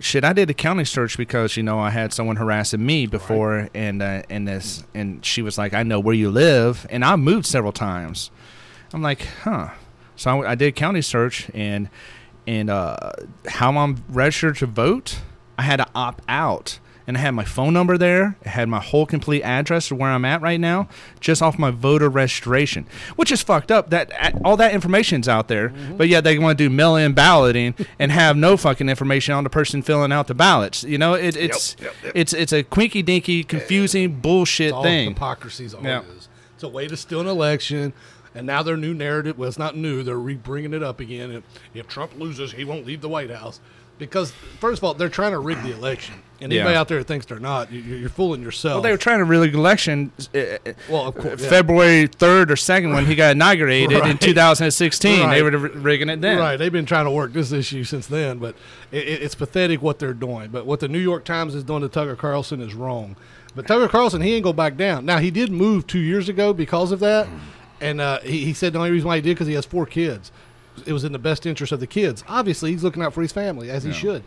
Speaker 2: Shit, I did a county search because you know I had someone harassing me before, and uh, and this, and she was like, "I know where you live," and I moved several times. I'm like, huh. So I, I did county search, and and uh, how I'm registered to vote, I had to opt out. And I had my phone number there. It had my whole complete address of where I'm at right now, just off my voter registration, which is fucked up. That all that information's out there, mm-hmm. but yet they want to do mail-in balloting and have no fucking information on the person filling out the ballots. You know, it, it's
Speaker 1: yep, yep.
Speaker 2: it's it's a quinky dinky, confusing bullshit
Speaker 1: It's all
Speaker 2: thing.
Speaker 1: hypocrisy is all
Speaker 2: Yeah.
Speaker 1: it is. It's a way to steal an election. And now their new narrative, well, it's not new. They're re bringing it up again. If, if Trump loses, he won't leave the White House. Because, first of all, they're trying to rig the election. And
Speaker 2: Yeah.
Speaker 1: anybody out there that thinks they're not, you- you're, you're fooling yourself.
Speaker 2: Well, they were trying to rig the election. Uh, uh,
Speaker 1: Well, of course, yeah.
Speaker 2: February third or second when he got inaugurated in
Speaker 1: Right.
Speaker 2: 2016. They were rigging it then.
Speaker 1: Right, they've been trying to work this issue since then, but it, it, it's pathetic what they're doing. But what the New York Times is doing to Tucker Carlson is wrong. But Tucker Carlson, he ain't go back down. Now he did move two years ago because of that, and uh, he, he said the only reason why he did because he has four kids. It was in the best interest of the kids. Obviously, he's looking out for his family as he should.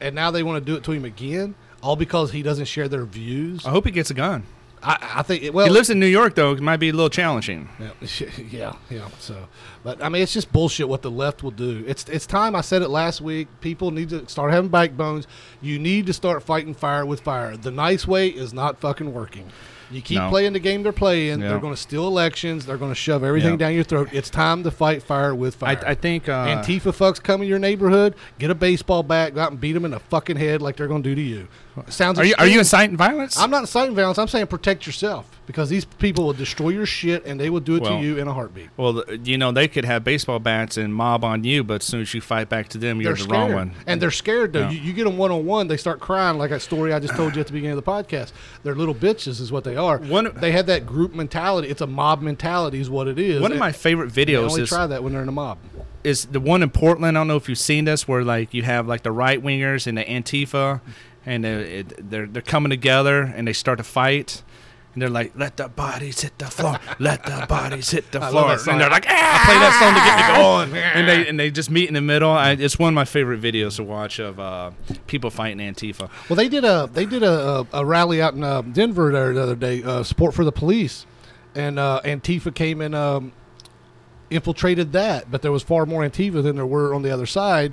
Speaker 1: And now they want to do it to him again, all because he doesn't share their views.
Speaker 2: I hope he gets a gun.
Speaker 1: I, I think. It, well,
Speaker 2: he lives in New York though. It might be a little challenging.
Speaker 1: yeah, yeah, yeah. So, but I mean, it's just bullshit what the left will do. It's it's time. I said it last week. People need to start having backbones. You need to start fighting fire with fire. The nice way is not fucking working. You keep
Speaker 2: No.
Speaker 1: playing the game they're playing.
Speaker 2: Yeah.
Speaker 1: They're going to steal elections. They're going to shove everything
Speaker 2: Yeah.
Speaker 1: down your throat. It's time to fight fire with
Speaker 2: I,
Speaker 1: fire.
Speaker 2: I think. Uh,
Speaker 1: Antifa fucks come in your neighborhood. Get a baseball bat. Go out and beat them in the fucking head like they're going to do to you. Sounds.
Speaker 2: Are you are you inciting violence?
Speaker 1: I'm not inciting violence. I'm saying protect yourself because these people will destroy your shit and they will do it
Speaker 2: Well,
Speaker 1: to you in a heartbeat.
Speaker 2: well, you know they could have baseball bats and mob on you, but as soon as you fight back to them, you're
Speaker 1: they're
Speaker 2: the
Speaker 1: scared.
Speaker 2: wrong one.
Speaker 1: And they're scared though. You, you get them one on one, they start crying like that story I just told you at the beginning of the podcast. They're little bitches, is what they are.
Speaker 2: One-
Speaker 1: they have that group mentality. It's a mob mentality, is what it is.
Speaker 2: One of my favorite videos
Speaker 1: only
Speaker 2: is
Speaker 1: try that when they're in a mob.
Speaker 2: is the one in Portland. I don't know if you've seen this, where like you have like the right wingers and the Antifa, and uh, it, they're they're coming together and they start to fight, and they're like, "Let the bodies hit the floor, let the bodies hit the floor," and they're like,
Speaker 1: I
Speaker 2: "Ah!"
Speaker 1: play that song to get me going.
Speaker 2: and they and they just meet in the middle. I, it's one of my favorite videos to watch of uh, people fighting Antifa.
Speaker 1: Well, they did a they did a, a, a rally out in uh, Denver there the other day, uh, support for the police, and uh, Antifa came and um, infiltrated that. But there was far more Antifa than there were on the other side,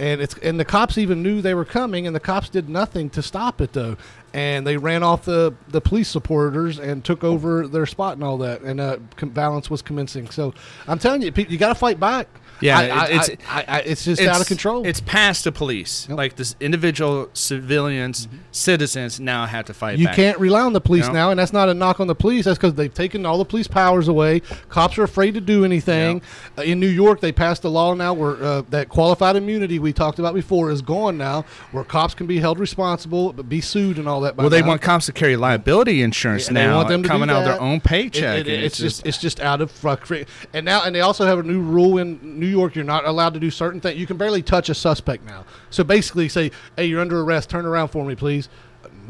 Speaker 1: and it's and the cops even knew they were coming, and the cops did nothing to stop it though, and they ran off the the police supporters and took over their spot and all that, and uh, violence was commencing. So I'm telling you, you got to fight back.
Speaker 2: Yeah,
Speaker 1: I,
Speaker 2: it- it's-
Speaker 1: I, I, it's just out of control.
Speaker 2: It's past the police.
Speaker 1: Yep.
Speaker 2: Like this individual civilians, citizens now have to fight
Speaker 1: Mm-hmm. You
Speaker 2: back.
Speaker 1: can't rely on the police
Speaker 2: No.
Speaker 1: now, and that's not a knock on the police. That's because they've taken all the police powers away. Cops are afraid to do anything. Uh, in New York, they passed a law now where uh, that qualified immunity we talked about before is gone now, where cops can be held responsible, but be sued and all that. by
Speaker 2: Well, they
Speaker 1: now.
Speaker 2: want cops to carry liability insurance
Speaker 1: they
Speaker 2: now,
Speaker 1: want them
Speaker 2: coming out of their own paycheck.
Speaker 1: It- it-
Speaker 2: and
Speaker 1: it's, just it's just out of fuck. And now and they also have a new rule in New York. You're not allowed to do certain things. You can barely touch a suspect now. So basically, say, "Hey, you're under arrest. Turn around for me, please."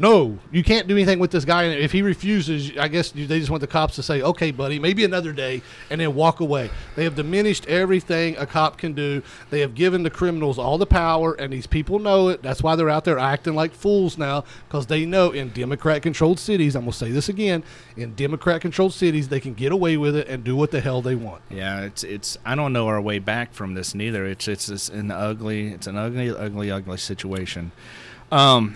Speaker 1: No, you can't do anything with this guy. And if he refuses, I guess they just want the cops to say, "Okay, buddy, maybe another day," and then walk away. They have diminished everything a cop can do. They have given the criminals all the power, and these people know it. That's why they're out there acting like fools now, because they know in Democrat-controlled cities. I'm gonna say this again: in Democrat-controlled cities, they can get away with it and do what the hell they want.
Speaker 2: yeah, it's it's. I don't know our way back from this neither. It's it's, it's an ugly, it's an ugly, ugly, ugly situation. Um,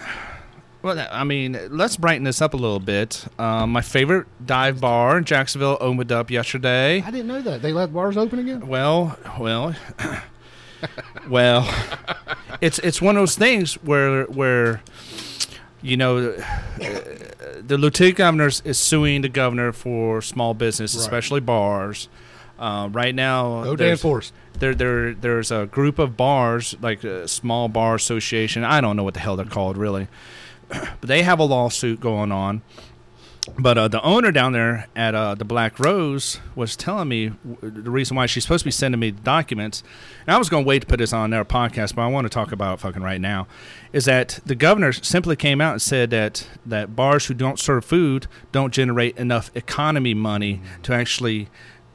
Speaker 2: well, I mean, let's brighten this up a little bit. Um, my favorite dive bar in Jacksonville opened up yesterday.
Speaker 1: I didn't know that they let bars open again.
Speaker 2: Well, well, well. It's it's one of those things where where you know uh, the lieutenant governor is suing the governor for small business,
Speaker 1: Right.
Speaker 2: especially bars. Uh, right now,
Speaker 1: Dan
Speaker 2: there's-
Speaker 1: Force.
Speaker 2: there there there's a group of bars like a small bar association. I don't know what the hell they're called really, but they have a lawsuit going on. But uh, the owner down there at uh, the Black Rose was telling me the reason why she's supposed to be sending me the documents. And I was going to wait to put this on their podcast, but I want to talk about it fucking right now. Is that the governor simply came out and said that that bars who don't serve food don't generate enough economy money to actually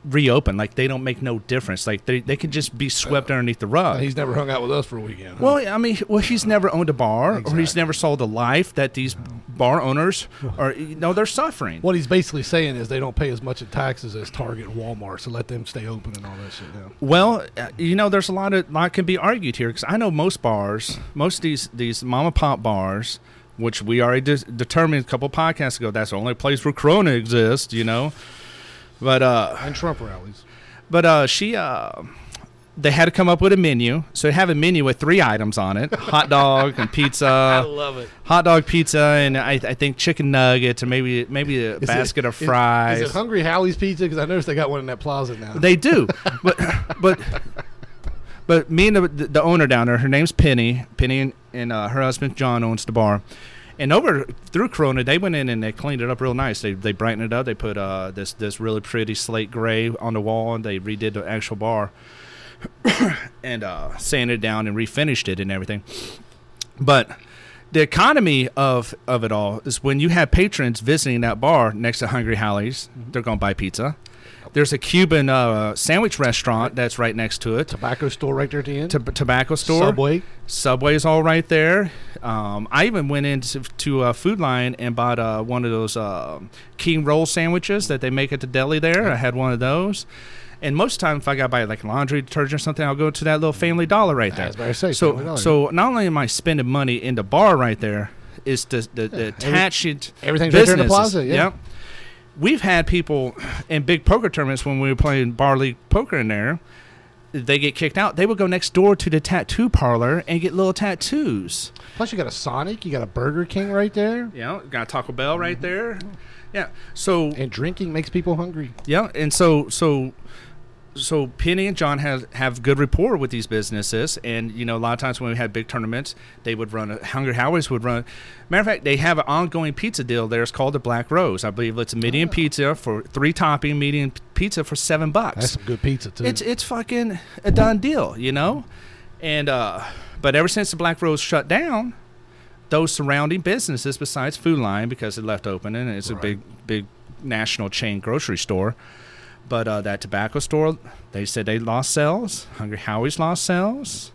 Speaker 2: reopen. Like they don't make no difference. Like they they could just be swept underneath the rug.
Speaker 1: He's never hung out with us for a weekend. huh?
Speaker 2: Well, I mean, well, he's never owned a bar, or he's never sold a life that these bar owners are. You know, they're suffering.
Speaker 1: what he's basically saying is they don't pay as much in taxes as Target and Walmart, so let them stay open and all that shit.
Speaker 2: Well, uh, you know, there's a lot of lot can be argued here because I know most bars, most of these these mom and pop bars, which we already de- determined a couple podcasts ago, that's the only place where Corona exists. You know, but uh,
Speaker 1: And Trump rallies.
Speaker 2: but uh, she uh. They had to come up with a menu, so they have a menu with three items on it: hot dog and pizza, I
Speaker 1: love it.
Speaker 2: hot dog pizza, and I, I think chicken nuggets, or maybe maybe a
Speaker 1: Is it-
Speaker 2: basket of
Speaker 1: is-
Speaker 2: fries.
Speaker 1: Is, it Hungry Howie's Pizza? Because I noticed they got one in that plaza now.
Speaker 2: They do, but but but me and the, the owner down there, her name's Penny. Penny and, and uh, her husband John owns the bar. And over through Corona, they went in and they cleaned it up real nice. They they brightened it up. They put uh, this this really pretty slate gray on the wall, and they redid the actual bar, and uh, sanded it down and refinished it and everything. But the economy of of it all is when you have patrons visiting that bar next to Hungry Howie's, they're going to buy pizza. There's a Cuban uh, sandwich restaurant that's right next to it.
Speaker 1: Tobacco store right there at the end.
Speaker 2: T- tobacco store.
Speaker 1: Subway.
Speaker 2: Subway's all right there. Um, I even went into to a Food Lion and bought uh, one of those uh, king roll sandwiches that they make at the deli there. I had one of those. And most of the time, if I got buy like laundry detergent or something, I'll go to that little Family Dollar right there.
Speaker 1: That's what I say,
Speaker 2: So, so not only am I spending money in the bar right there, is the the, the
Speaker 1: every-
Speaker 2: attached
Speaker 1: everything's right there in the plaza, yeah.
Speaker 2: Yep. We've had people in big poker tournaments when we were playing bar league poker in there. They get kicked out. They would go next door to the tattoo parlor and get little tattoos.
Speaker 1: Plus, you got a Sonic. You got a Burger King right there.
Speaker 2: Know, got Taco Bell right
Speaker 1: Mm-hmm.
Speaker 2: there. Yeah. So
Speaker 1: And drinking makes people hungry.
Speaker 2: yeah, and so so so Penny and John have have good rapport with these businesses, and you know a lot of times when we had big tournaments, they would run. A, Hungry Howie's would run. Matter of fact, they have an ongoing pizza deal there. It's called the Black Rose. I believe it's a medium
Speaker 1: Oh.
Speaker 2: pizza for three topping medium pizza for seven bucks.
Speaker 1: That's some good pizza too.
Speaker 2: it's it's fucking a done deal, you know. And uh, but ever since the Black Rose shut down, those surrounding businesses, besides Food Lion, because it left open and it's a big big national chain grocery store. But uh, that tobacco store, they said they lost sales. Hungry Howie's lost sales.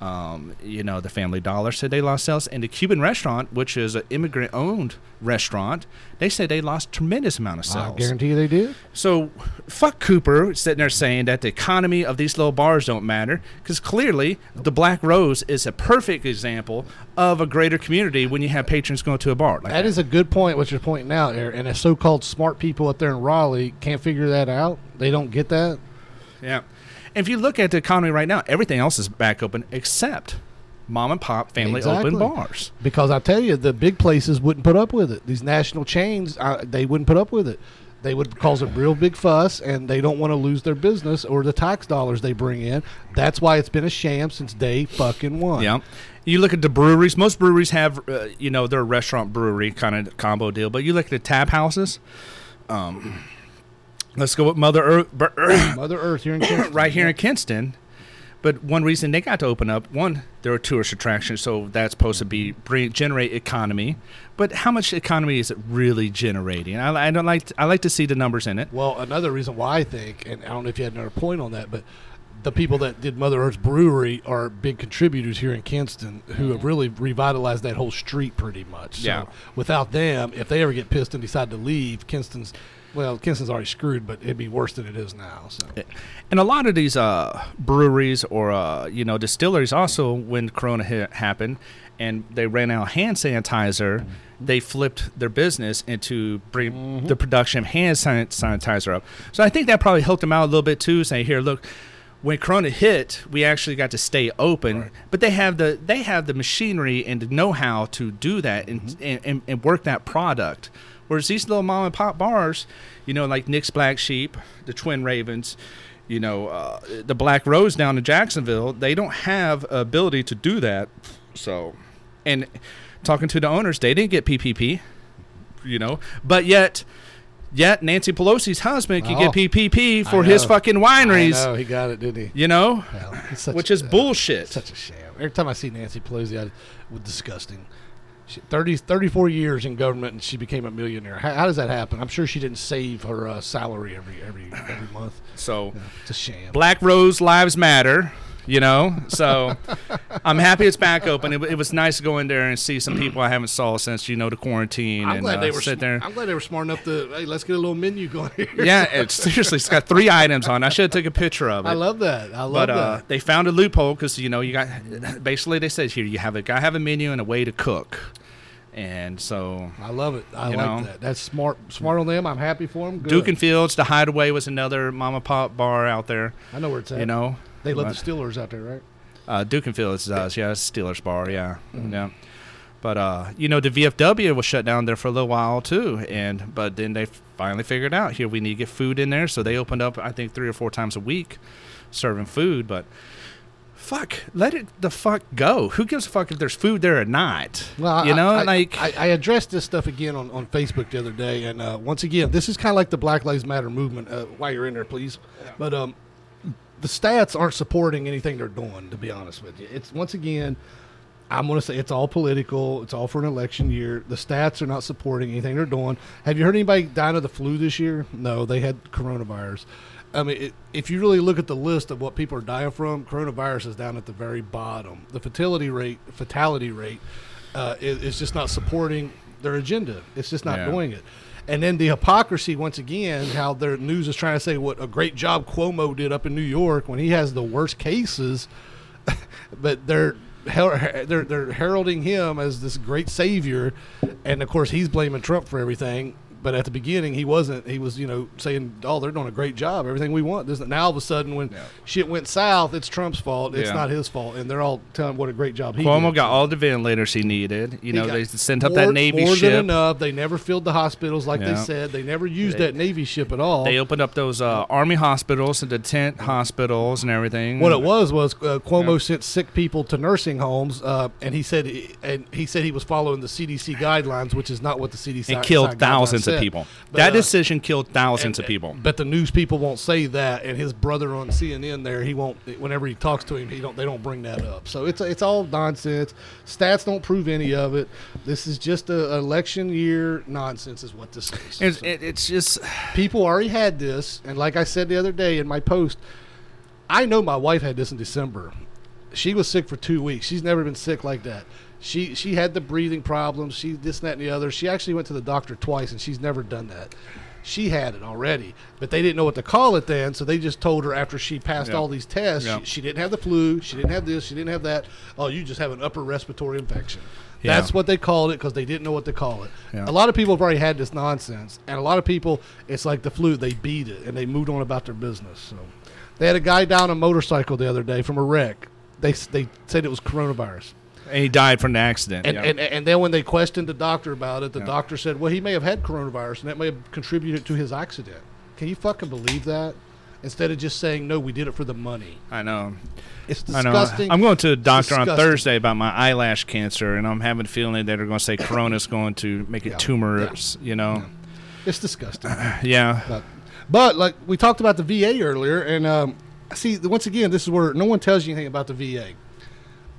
Speaker 2: Um, you know, the Family Dollar said they lost sales, and the Cuban restaurant, which is an immigrant-owned restaurant, they said they lost tremendous amount of sales.
Speaker 1: I guarantee you they did.
Speaker 2: So, fuck Cooper sitting there saying that the economy of these little bars don't matter, because clearly the Black Rose is a perfect example of a greater community when you have patrons going to a bar. Like
Speaker 1: That is a good point. What you're pointing out there, and the so-called smart people up there in Raleigh can't figure that out. They don't get that.
Speaker 2: yeah. If you look at the economy right now, everything else is back open except mom and pop family
Speaker 1: Exactly.
Speaker 2: open bars.
Speaker 1: Because I tell you, the big places wouldn't put up with it. These national chains, uh, they wouldn't put up with it. They would cause a real big fuss, and they don't want to lose their business or the tax dollars they bring in. That's why it's been a sham since day fucking one.
Speaker 2: Yeah. You look at the breweries. Most breweries have, uh, you know, they're a restaurant brewery kind of combo deal. But you look at the tap houses. Um, let's go with Mother Earth,
Speaker 1: Mother Earth here in Kinston.
Speaker 2: right here in Kinston. But one reason they got to open up, one, they're a tourist attraction, so that's supposed to be bring, generate economy. But how much economy is it really generating? I, I don't like. I like to see the numbers in it.
Speaker 1: Well, another reason why I think, and I don't know if you had another point on that, but the people that did Mother Earth's brewery are big contributors here in Kinston who have mm-hmm. really revitalized that whole street pretty much. So
Speaker 2: Yeah.
Speaker 1: without them, if they ever get pissed and decide to leave, Kinston's well, Kinston's already screwed, but it'd be worse than it is now. So
Speaker 2: And a lot of these uh, breweries or uh, you know distilleries also, when Corona hit, happened, and they ran out of hand sanitizer, they flipped their business into bring the production of hand san- sanitizer up. So I think that probably helped them out a little bit too. Saying here, look, when Corona hit, we actually got to stay open,
Speaker 1: Right.
Speaker 2: but they have the they have the machinery and the know how to do that and, and, and, and work that product. Whereas these little mom and pop bars, you know, like Nick's Black Sheep, the Twin Ravens, you know, uh, the Black Rose down in Jacksonville, they don't have ability to do that. So, and talking to the owners, they didn't get PPP, you know, but yet. Yet Nancy Pelosi's husband can
Speaker 1: Oh,
Speaker 2: get PPP for his fucking wineries,
Speaker 1: Oh, he got it, didn't he?
Speaker 2: you know,
Speaker 1: Well,
Speaker 2: which
Speaker 1: a-
Speaker 2: is bullshit.
Speaker 1: Such a sham. Every time I see Nancy Pelosi, I, was disgusting. She, 30, 34 years in government, and she became a millionaire. How, how does that happen? I'm sure she didn't save her uh, salary every every every month.
Speaker 2: So,
Speaker 1: It's a sham.
Speaker 2: Black Rose Lives Matter. You know, so I'm happy it's back open. It, it was nice to go in there and see some people I haven't saw since you know the quarantine
Speaker 1: I'm
Speaker 2: and
Speaker 1: glad
Speaker 2: uh,
Speaker 1: they were
Speaker 2: sit there.
Speaker 1: I'm glad they were smart enough to hey, let's get a little menu going here.
Speaker 2: yeah, it, seriously, it's got three items on. I should have took a picture of it.
Speaker 1: I love that. I love
Speaker 2: but
Speaker 1: that.
Speaker 2: uh, they found a loophole because you know you got basically they said here you have a guy have a menu and a way to cook, and so
Speaker 1: I love it. I like
Speaker 2: know.
Speaker 1: that. That's smart. Smart on them. I'm happy for them. Good.
Speaker 2: Duke and Fields, the Hideaway was another mama pop bar out there.
Speaker 1: I know where it's at.
Speaker 2: You know,
Speaker 1: they love
Speaker 2: But-
Speaker 1: the Steelers out there, right?
Speaker 2: Uh, Duke and Fields does, yeah, Steelers bar, yeah,
Speaker 1: Mm-hmm.
Speaker 2: yeah. But uh, you know, the VFW was shut down there for a little while too, and but then they finally figured out here we need to get food in there, so they opened up I think three or four times a week, serving food. But fuck, let it the fuck go. Who gives a fuck if there's food there or not?
Speaker 1: Well,
Speaker 2: you
Speaker 1: I-
Speaker 2: know,
Speaker 1: I,
Speaker 2: like
Speaker 1: I, I addressed this stuff again on, on Facebook the other day, and uh, once again, this is kind of like the Black Lives Matter movement. Uh, while you're in there, please, but um, the stats aren't supporting anything they're doing. To be honest with you, it's once again, I'm going to say it's all political. It's all for an election year. The stats are not supporting anything they're doing. Have you heard anybody dying of the flu this year? No, they had coronavirus. I mean, it, if you really look at the list of what people are dying from, coronavirus is down at the very bottom. The fatality rate, fatality rate, uh, is, is just not supporting their agenda. It's just not
Speaker 2: Yeah.
Speaker 1: doing it. And then the hypocrisy once again, how their news is trying to say what a great job Cuomo did up in New York when he has the worst cases, but they're they're they're heralding him as this great savior, and of course he's blaming Trump for everything. But at the beginning, he wasn't. He was, you know, saying, "Oh, they're doing a great job. Everything we want." This, now all of a sudden, when
Speaker 2: Yeah.
Speaker 1: shit went south, it's Trump's fault. It's
Speaker 2: Yeah.
Speaker 1: not his fault, and they're all telling what a great job he
Speaker 2: Cuomo
Speaker 1: did.
Speaker 2: got all the ventilators he needed. You
Speaker 1: He
Speaker 2: know, they sent up
Speaker 1: more,
Speaker 2: that Navy ship.
Speaker 1: more
Speaker 2: ship.
Speaker 1: than enough. They never filled the hospitals like they said. They never used
Speaker 2: They-
Speaker 1: that Navy ship at all.
Speaker 2: They opened up those uh, army hospitals and the tent hospitals and everything.
Speaker 1: What it was was uh, Cuomo
Speaker 2: Yeah.
Speaker 1: sent sick people to nursing homes, uh, and he said and he said he was following the CDC guidelines, which is not what the CDC
Speaker 2: and killed thousands of
Speaker 1: said.
Speaker 2: people.
Speaker 1: But,
Speaker 2: that
Speaker 1: uh,
Speaker 2: decision killed thousands of people.
Speaker 1: But the news people won't say that, and his brother on CNN there, he won't. Whenever he talks to him, he don't. They don't bring that up. So it's it's all nonsense. Stats don't prove any of it. This is just a election year nonsense, is what this is.
Speaker 2: It's,
Speaker 1: So-
Speaker 2: it, it's just
Speaker 1: people already had this, and like I said the other day in my post, I know my wife had this in December. She was sick for two weeks. She's never been sick like that. She she had the breathing problems. She this and that and the other. She actually went to the doctor twice, and she's never done that. She had it already, but they didn't know what to call it then, so they just told her after she passed
Speaker 2: Yeah.
Speaker 1: all these tests,
Speaker 2: Yeah.
Speaker 1: she, she didn't have the flu, she didn't have this, she didn't have that. Oh, you just have an upper respiratory infection.
Speaker 2: Yeah.
Speaker 1: That's what they called it because they didn't know what to call it.
Speaker 2: Yeah.
Speaker 1: A lot of people have already had this nonsense, and a lot of people, it's like the flu. They beat it and they moved on about their business. So, they had a guy down a motorcycle the other day from a wreck. They they said it was coronavirus,
Speaker 2: and he died from the accident.
Speaker 1: and
Speaker 2: yeah.
Speaker 1: and, and then when they questioned the doctor about it, the
Speaker 2: Yeah.
Speaker 1: doctor said, "Well, he may have had coronavirus, and that may have contributed to his accident." Can you fucking believe that? Instead of just saying, "No, we did it for the money."
Speaker 2: I know.
Speaker 1: It's
Speaker 2: I
Speaker 1: disgusting.
Speaker 2: I'm going to a doctor on. Thursday about my eyelash cancer, and I'm having a feeling that they're going to say corona's going to make it
Speaker 1: Yeah.
Speaker 2: tumors. You know.
Speaker 1: It's disgusting.
Speaker 2: Yeah.
Speaker 1: But, but like we talked about the VA earlier, and um, see once again, this is where no one tells you anything about the VA.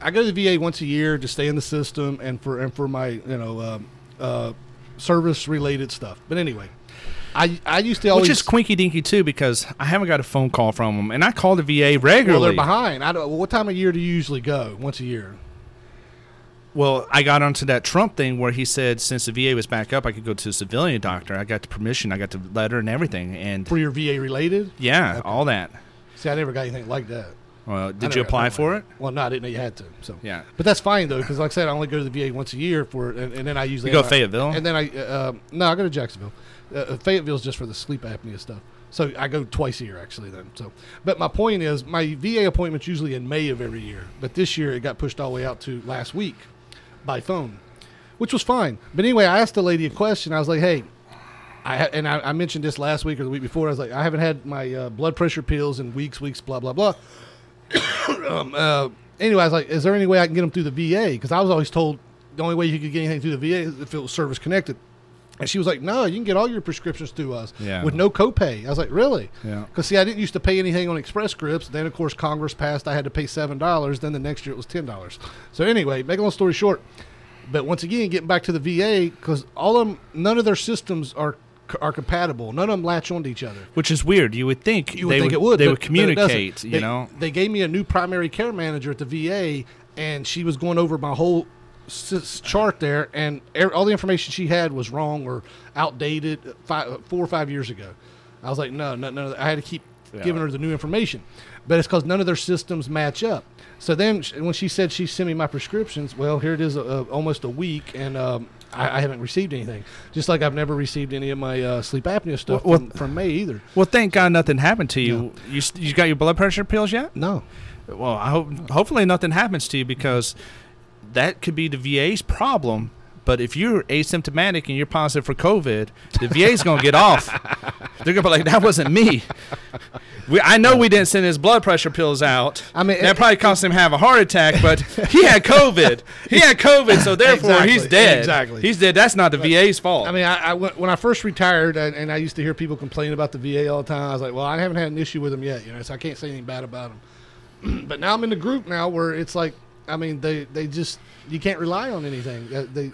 Speaker 1: I go to the VA once a year to stay in the system and for and for my you know um, uh, service related stuff. But anyway, I I used to always
Speaker 2: Which is quinky dinky too because I haven't got a phone call from them, and I call the VA regularly.
Speaker 1: well they're behind. I don't. What time of year do you usually go? Once a year.
Speaker 2: Well, I got onto that Trump thing where he said since the VA was back up, I could go to a civilian doctor. I got the permission, I got the letter and everything, and
Speaker 1: For your VA related?
Speaker 2: yeah, all that.
Speaker 1: See, I never got anything like that.
Speaker 2: Well, did you apply for it?
Speaker 1: Well, no, I didn't know you had to. So
Speaker 2: Yeah.
Speaker 1: But that's fine though, because like I said, I only go to the VA once a year for, and, and then I usually
Speaker 2: You go
Speaker 1: my-
Speaker 2: Fayetteville?
Speaker 1: and then I uh, um, no, I go to Jacksonville. Uh, Fayetteville's just for the sleep apnea stuff. So I go twice a year actually then. So, but my point is, my VA appointment's usually in May of every year, but this year it got pushed all the way out to last week by phone, which was fine. But anyway, I asked the lady a question. I was like, hey. I and I, I mentioned this last week or the week before. I was like, I haven't had my uh, blood pressure pills in weeks, weeks, blah blah blah um, uh, anyway, I was like, is there any way I can get them through the VA? Because I was always told the only way you could get anything through the VA is if it was service connected. And she was like, no, you can get all your prescriptions through us
Speaker 2: Yeah.
Speaker 1: with no copay. I was like, really?
Speaker 2: Yeah.
Speaker 1: Because, see, I didn't used to pay anything on Express Scripts. Then, of course, Congress passed I had to pay $7. Then the next year it was $10. So, anyway, make a long story short, But once again, getting back to the VA, because all of them, none of their systems are are compatible. None of them latch onto each other.
Speaker 2: Which is weird. You would think
Speaker 1: You would
Speaker 2: they
Speaker 1: think
Speaker 2: would,
Speaker 1: it would.
Speaker 2: they would
Speaker 1: but it doesn't.
Speaker 2: communicate. You
Speaker 1: They-
Speaker 2: know,
Speaker 1: they gave me a new primary care manager at the VA, and she was going over my whole chart there, and er- all the information she had was wrong or outdated five, four or five years ago. I was like, no, no, no. I had to keep
Speaker 2: Yeah.
Speaker 1: giving her the new information, but it's because none of their systems match up. So then, when she said she sent me my prescriptions, well, here it is, uh, almost a week, and um, I, I haven't received anything. Just like I've never received any of my uh, sleep apnea stuff
Speaker 2: Well,
Speaker 1: from, from May either.
Speaker 2: well, thank God nothing happened to you. You you got your blood pressure pills yet?
Speaker 1: No.
Speaker 2: Well, I hope hopefully nothing happens to you because that could be the VA's problem. But if you're asymptomatic and you're positive for COVID, the VA's gonna get off. They're gonna be like, "That wasn't me." We, I know we didn't send his blood pressure pills out.
Speaker 1: I mean,
Speaker 2: that
Speaker 1: it-
Speaker 2: probably caused him to have a heart attack, but he had COVID. He had COVID, so therefore he's dead.
Speaker 1: exactly.
Speaker 2: He's dead. That's not the VA's fault.
Speaker 1: I mean, I, I when I first retired, and, and I used to hear people complain about the VA all the time. I was like, well, I haven't had an issue with them yet, you know, so I can't say anything bad about them. but now I'm in the group now where it's like, I mean, they they just you can't rely on anything. Uh, They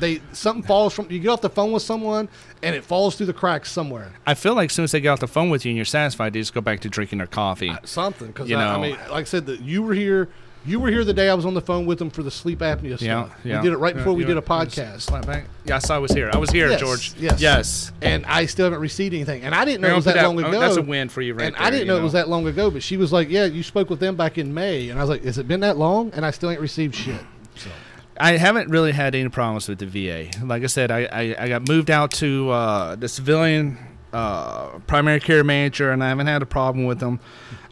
Speaker 1: they something falls from you get off the phone with someone and it falls through the cracks somewhere.
Speaker 2: I feel like as soon as they get off the phone with you and you're satisfied, they just go back to drinking their coffee.
Speaker 1: Something because
Speaker 2: You
Speaker 1: I, I mean, like I said, that you were here. You were here the day I was on the phone with them for the sleep apnea
Speaker 2: Yeah,
Speaker 1: stuff.
Speaker 2: yeah.
Speaker 1: We did it right
Speaker 2: Yeah,
Speaker 1: before we did a podcast.
Speaker 2: Slap back. Yeah, I saw I was here. I was here,
Speaker 1: Yes,
Speaker 2: George.
Speaker 1: yes.
Speaker 2: Yes.
Speaker 1: and I still haven't received anything. And I didn't know it was
Speaker 2: I'll
Speaker 1: that long
Speaker 2: oh,
Speaker 1: ago.
Speaker 2: That's a win for you, right
Speaker 1: and
Speaker 2: there,
Speaker 1: I didn't
Speaker 2: you
Speaker 1: know, it was that long ago. But she was like, "Yeah, you spoke with them back in May," and I was like, "Has it been that long?" And I still ain't received shit. So
Speaker 2: I haven't really had any problems with the VA. Like I said, I, I, I got moved out to uh, the civilian uh, primary care manager, and I haven't had a problem with them.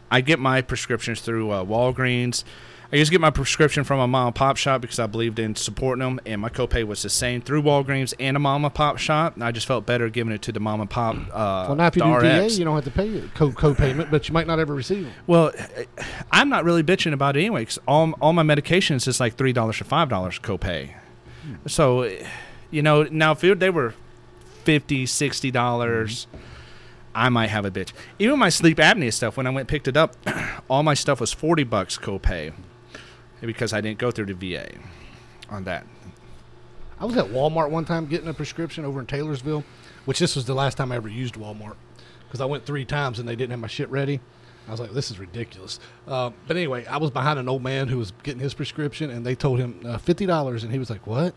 Speaker 2: I get my prescriptions through uh, Walgreens. I used to get my prescription from a mom and pop shop because I believed in supporting them, and my copay was the same through Walgreens and a mom and pop shop. And I just felt better giving it to the mom and pop. Uh,
Speaker 1: well, now if you do VA, you don't have to pay it co co-payment, but you might not ever receive them.
Speaker 2: Well, I'm not really bitching about it anyway, 'cause all, all my medications is like $3 or $5 copay. So, you know, now if they were 50 $60, dollars I might have a bitch. Even my sleep apnea stuff, when I went and picked it up, all my stuff was 40 bucks copay because I didn't go through the VA on that.
Speaker 1: I was at Walmart one time getting a prescription over in Taylorsville, which this was the last time I ever used Walmart because I went three times and they didn't have my shit ready. I was like, this is ridiculous. Uh, but anyway, I was behind an old man who was getting his prescription, and they told him uh, fifty dollars, and he was like, "What?"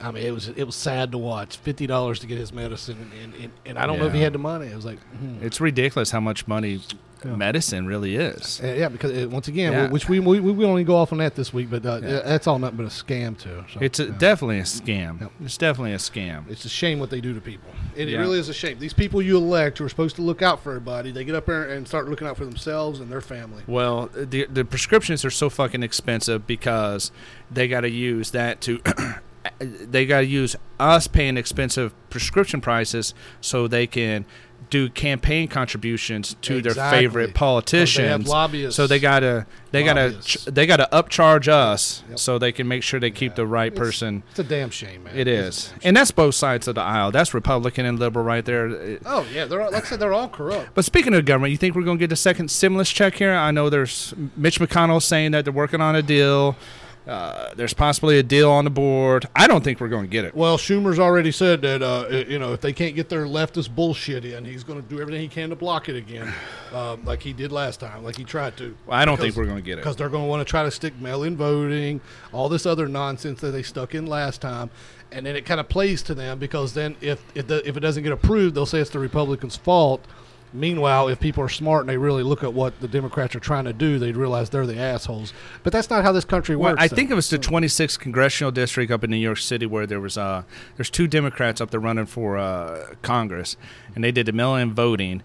Speaker 1: I mean, it was it was sad to watch. Fifty dollars to get his medicine, and, and, and, and I don't know if he had the money. It was like, hmm.
Speaker 2: It's ridiculous how much money
Speaker 1: Yeah.
Speaker 2: medicine really is.
Speaker 1: Uh, yeah, because uh, once again,
Speaker 2: Yeah.
Speaker 1: which we, we we will only go off on that this week, but uh,
Speaker 2: Yeah.
Speaker 1: that's all nothing but a scam too. So,
Speaker 2: It's a,
Speaker 1: yeah.
Speaker 2: definitely a scam.
Speaker 1: Yep.
Speaker 2: It's definitely a scam.
Speaker 1: It's a shame what they do to people. It,
Speaker 2: Yeah.
Speaker 1: it really is a shame. These people you elect who are supposed to look out for everybody, they get up there and start looking out for themselves and their family.
Speaker 2: Well, the the prescriptions are so fucking expensive because they got to use that to they got to use us paying expensive prescription prices so they can do campaign contributions to their
Speaker 1: Exactly.
Speaker 2: favorite
Speaker 1: They have
Speaker 2: politicians.
Speaker 1: lobbyists.
Speaker 2: So they gotta they gotta they gotta upcharge us
Speaker 1: Yep.
Speaker 2: so they can make sure they keep
Speaker 1: Yeah.
Speaker 2: the right
Speaker 1: It's-
Speaker 2: person.
Speaker 1: It's a damn shame, man.
Speaker 2: It
Speaker 1: It's
Speaker 2: is, and that's both sides of the aisle. That's Republican and liberal right there.
Speaker 1: Oh yeah, they're all, like I said, they're all corrupt.
Speaker 2: but speaking of government, you think we're going to get a second stimulus check here? I know there's Mitch McConnell saying that they're working on a deal. Uh, there's possibly a deal on the board. I don't think we're going to get it.
Speaker 1: Well, Schumer's already said that uh, i- you know if they can't get their leftist bullshit in, he's going to do everything he can to block it again, um, like he did last time, like he tried to.
Speaker 2: Well, I don't think we're going to get it.
Speaker 1: because they're going to want to try to stick mail-in voting, all this other nonsense that they stuck in last time, and then it kind of plays to them because then if if, the, if it doesn't get approved, they'll say it's the Republicans' fault. Meanwhile, if people are smart and they really look at what the Democrats are trying to do, they'd realize they're the assholes. But that's not how this country
Speaker 2: Well,
Speaker 1: works.
Speaker 2: I
Speaker 1: though.
Speaker 2: think it was the 26th congressional district up in New York City where there was uh there's two Democrats up there running for uh, Congress, and they did the mail-in voting,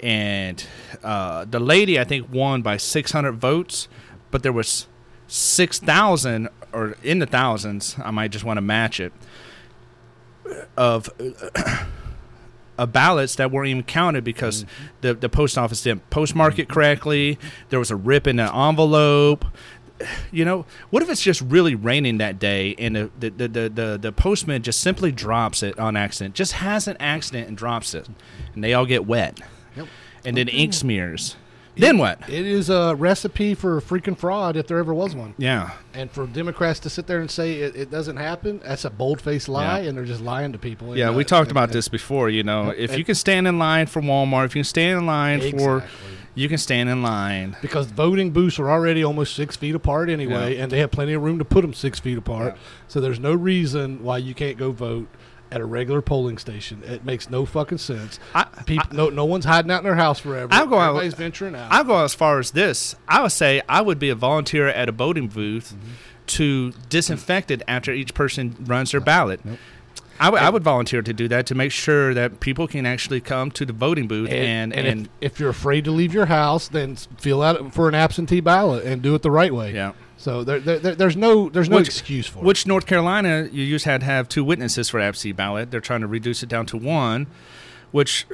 Speaker 2: and uh, the lady I think won by 600 votes, but there was 6,000 or in the thousands. I might just want to match it of. Of ballots that weren't even counted because mm-hmm. the the post office didn't postmark it correctly. There was a rip in the envelope you know, what if it's just really raining that day and the the, the, the, the, the postman just simply drops it on accident, just has an accident and drops it, and they all get wet,
Speaker 1: Yep.
Speaker 2: and then oh, ink smears. Then what?
Speaker 1: It is a recipe for freaking fraud if there ever was one.
Speaker 2: Yeah.
Speaker 1: And for Democrats to sit there and say it, it doesn't happen, that's a bold faced lie,
Speaker 2: Yeah.
Speaker 1: and they're just lying to people.
Speaker 2: Yeah,
Speaker 1: And,
Speaker 2: we
Speaker 1: uh,
Speaker 2: talked
Speaker 1: and-
Speaker 2: about
Speaker 1: and-
Speaker 2: this before. You know, if you can stand in line for Walmart, if you can stand in line for, you can stand in line.
Speaker 1: because voting booths are already almost six feet apart anyway,
Speaker 2: Yeah.
Speaker 1: and they have plenty of room to put them six feet apart.
Speaker 2: Yeah.
Speaker 1: So there's no reason why you can't go vote at a regular polling station. It makes no fucking sense.
Speaker 2: I,
Speaker 1: People, no, no one's hiding out in their house forever.
Speaker 2: I'll go out-
Speaker 1: Everybody's venturing out.
Speaker 2: I'll go as far as this. I would say I would be a volunteer at a voting booth
Speaker 1: Mm-hmm.
Speaker 2: to disinfect it after each person runs their ballot. I would- I would volunteer to do that to make sure that people can actually come to the voting booth and
Speaker 1: and,
Speaker 2: and,
Speaker 1: if, if you're afraid to leave your house, then fill out for an absentee ballot and do it the right way.
Speaker 2: yeah.
Speaker 1: So there, there, there- there's no there's no
Speaker 2: Which-
Speaker 1: excuse for it.
Speaker 2: Which North Carolina, you just had to have two witnesses for absentee ballot. They're trying to reduce it down to one. Which,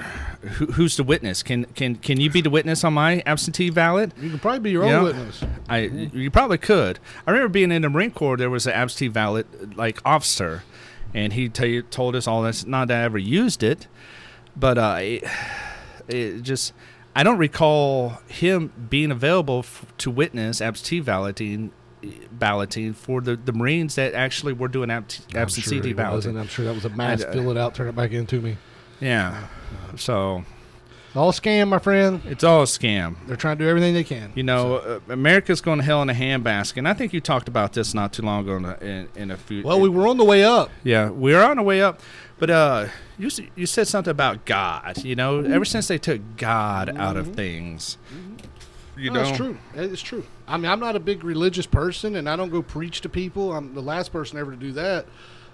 Speaker 2: who, who's the witness? Can can can you be the witness on my absentee ballot?
Speaker 1: You can probably be your own
Speaker 2: Yeah.
Speaker 1: witness.
Speaker 2: I you probably could. I remember being in the Marine Corps. There was an absentee ballot like officer, and he you, told us all this. Not that I ever used it, but uh, it, it just I don't recall him being available f- to witness absentee balloting balloting for the, the Marines that actually were doing abs-
Speaker 1: I'm
Speaker 2: absentee
Speaker 1: sure
Speaker 2: balloting.
Speaker 1: I'm sure that was a mass.
Speaker 2: I-
Speaker 1: fill it out, turn it back into me.
Speaker 2: Yeah, so
Speaker 1: All scam, my friend.
Speaker 2: it's all a scam.
Speaker 1: They're trying to do everything they can.
Speaker 2: You know, uh, America's going to hell in a handbasket. And I think you talked about this not too long ago in a, in, in a few.
Speaker 1: Well, we were on the way up.
Speaker 2: yeah, we're on the way up. But uh, you you said something about God. You know, ever since they took God out of things, you
Speaker 1: No,
Speaker 2: know,
Speaker 1: it's true. It's true. I mean, I'm not a big religious person, and I don't go preach to people. I'm the last person ever to do that.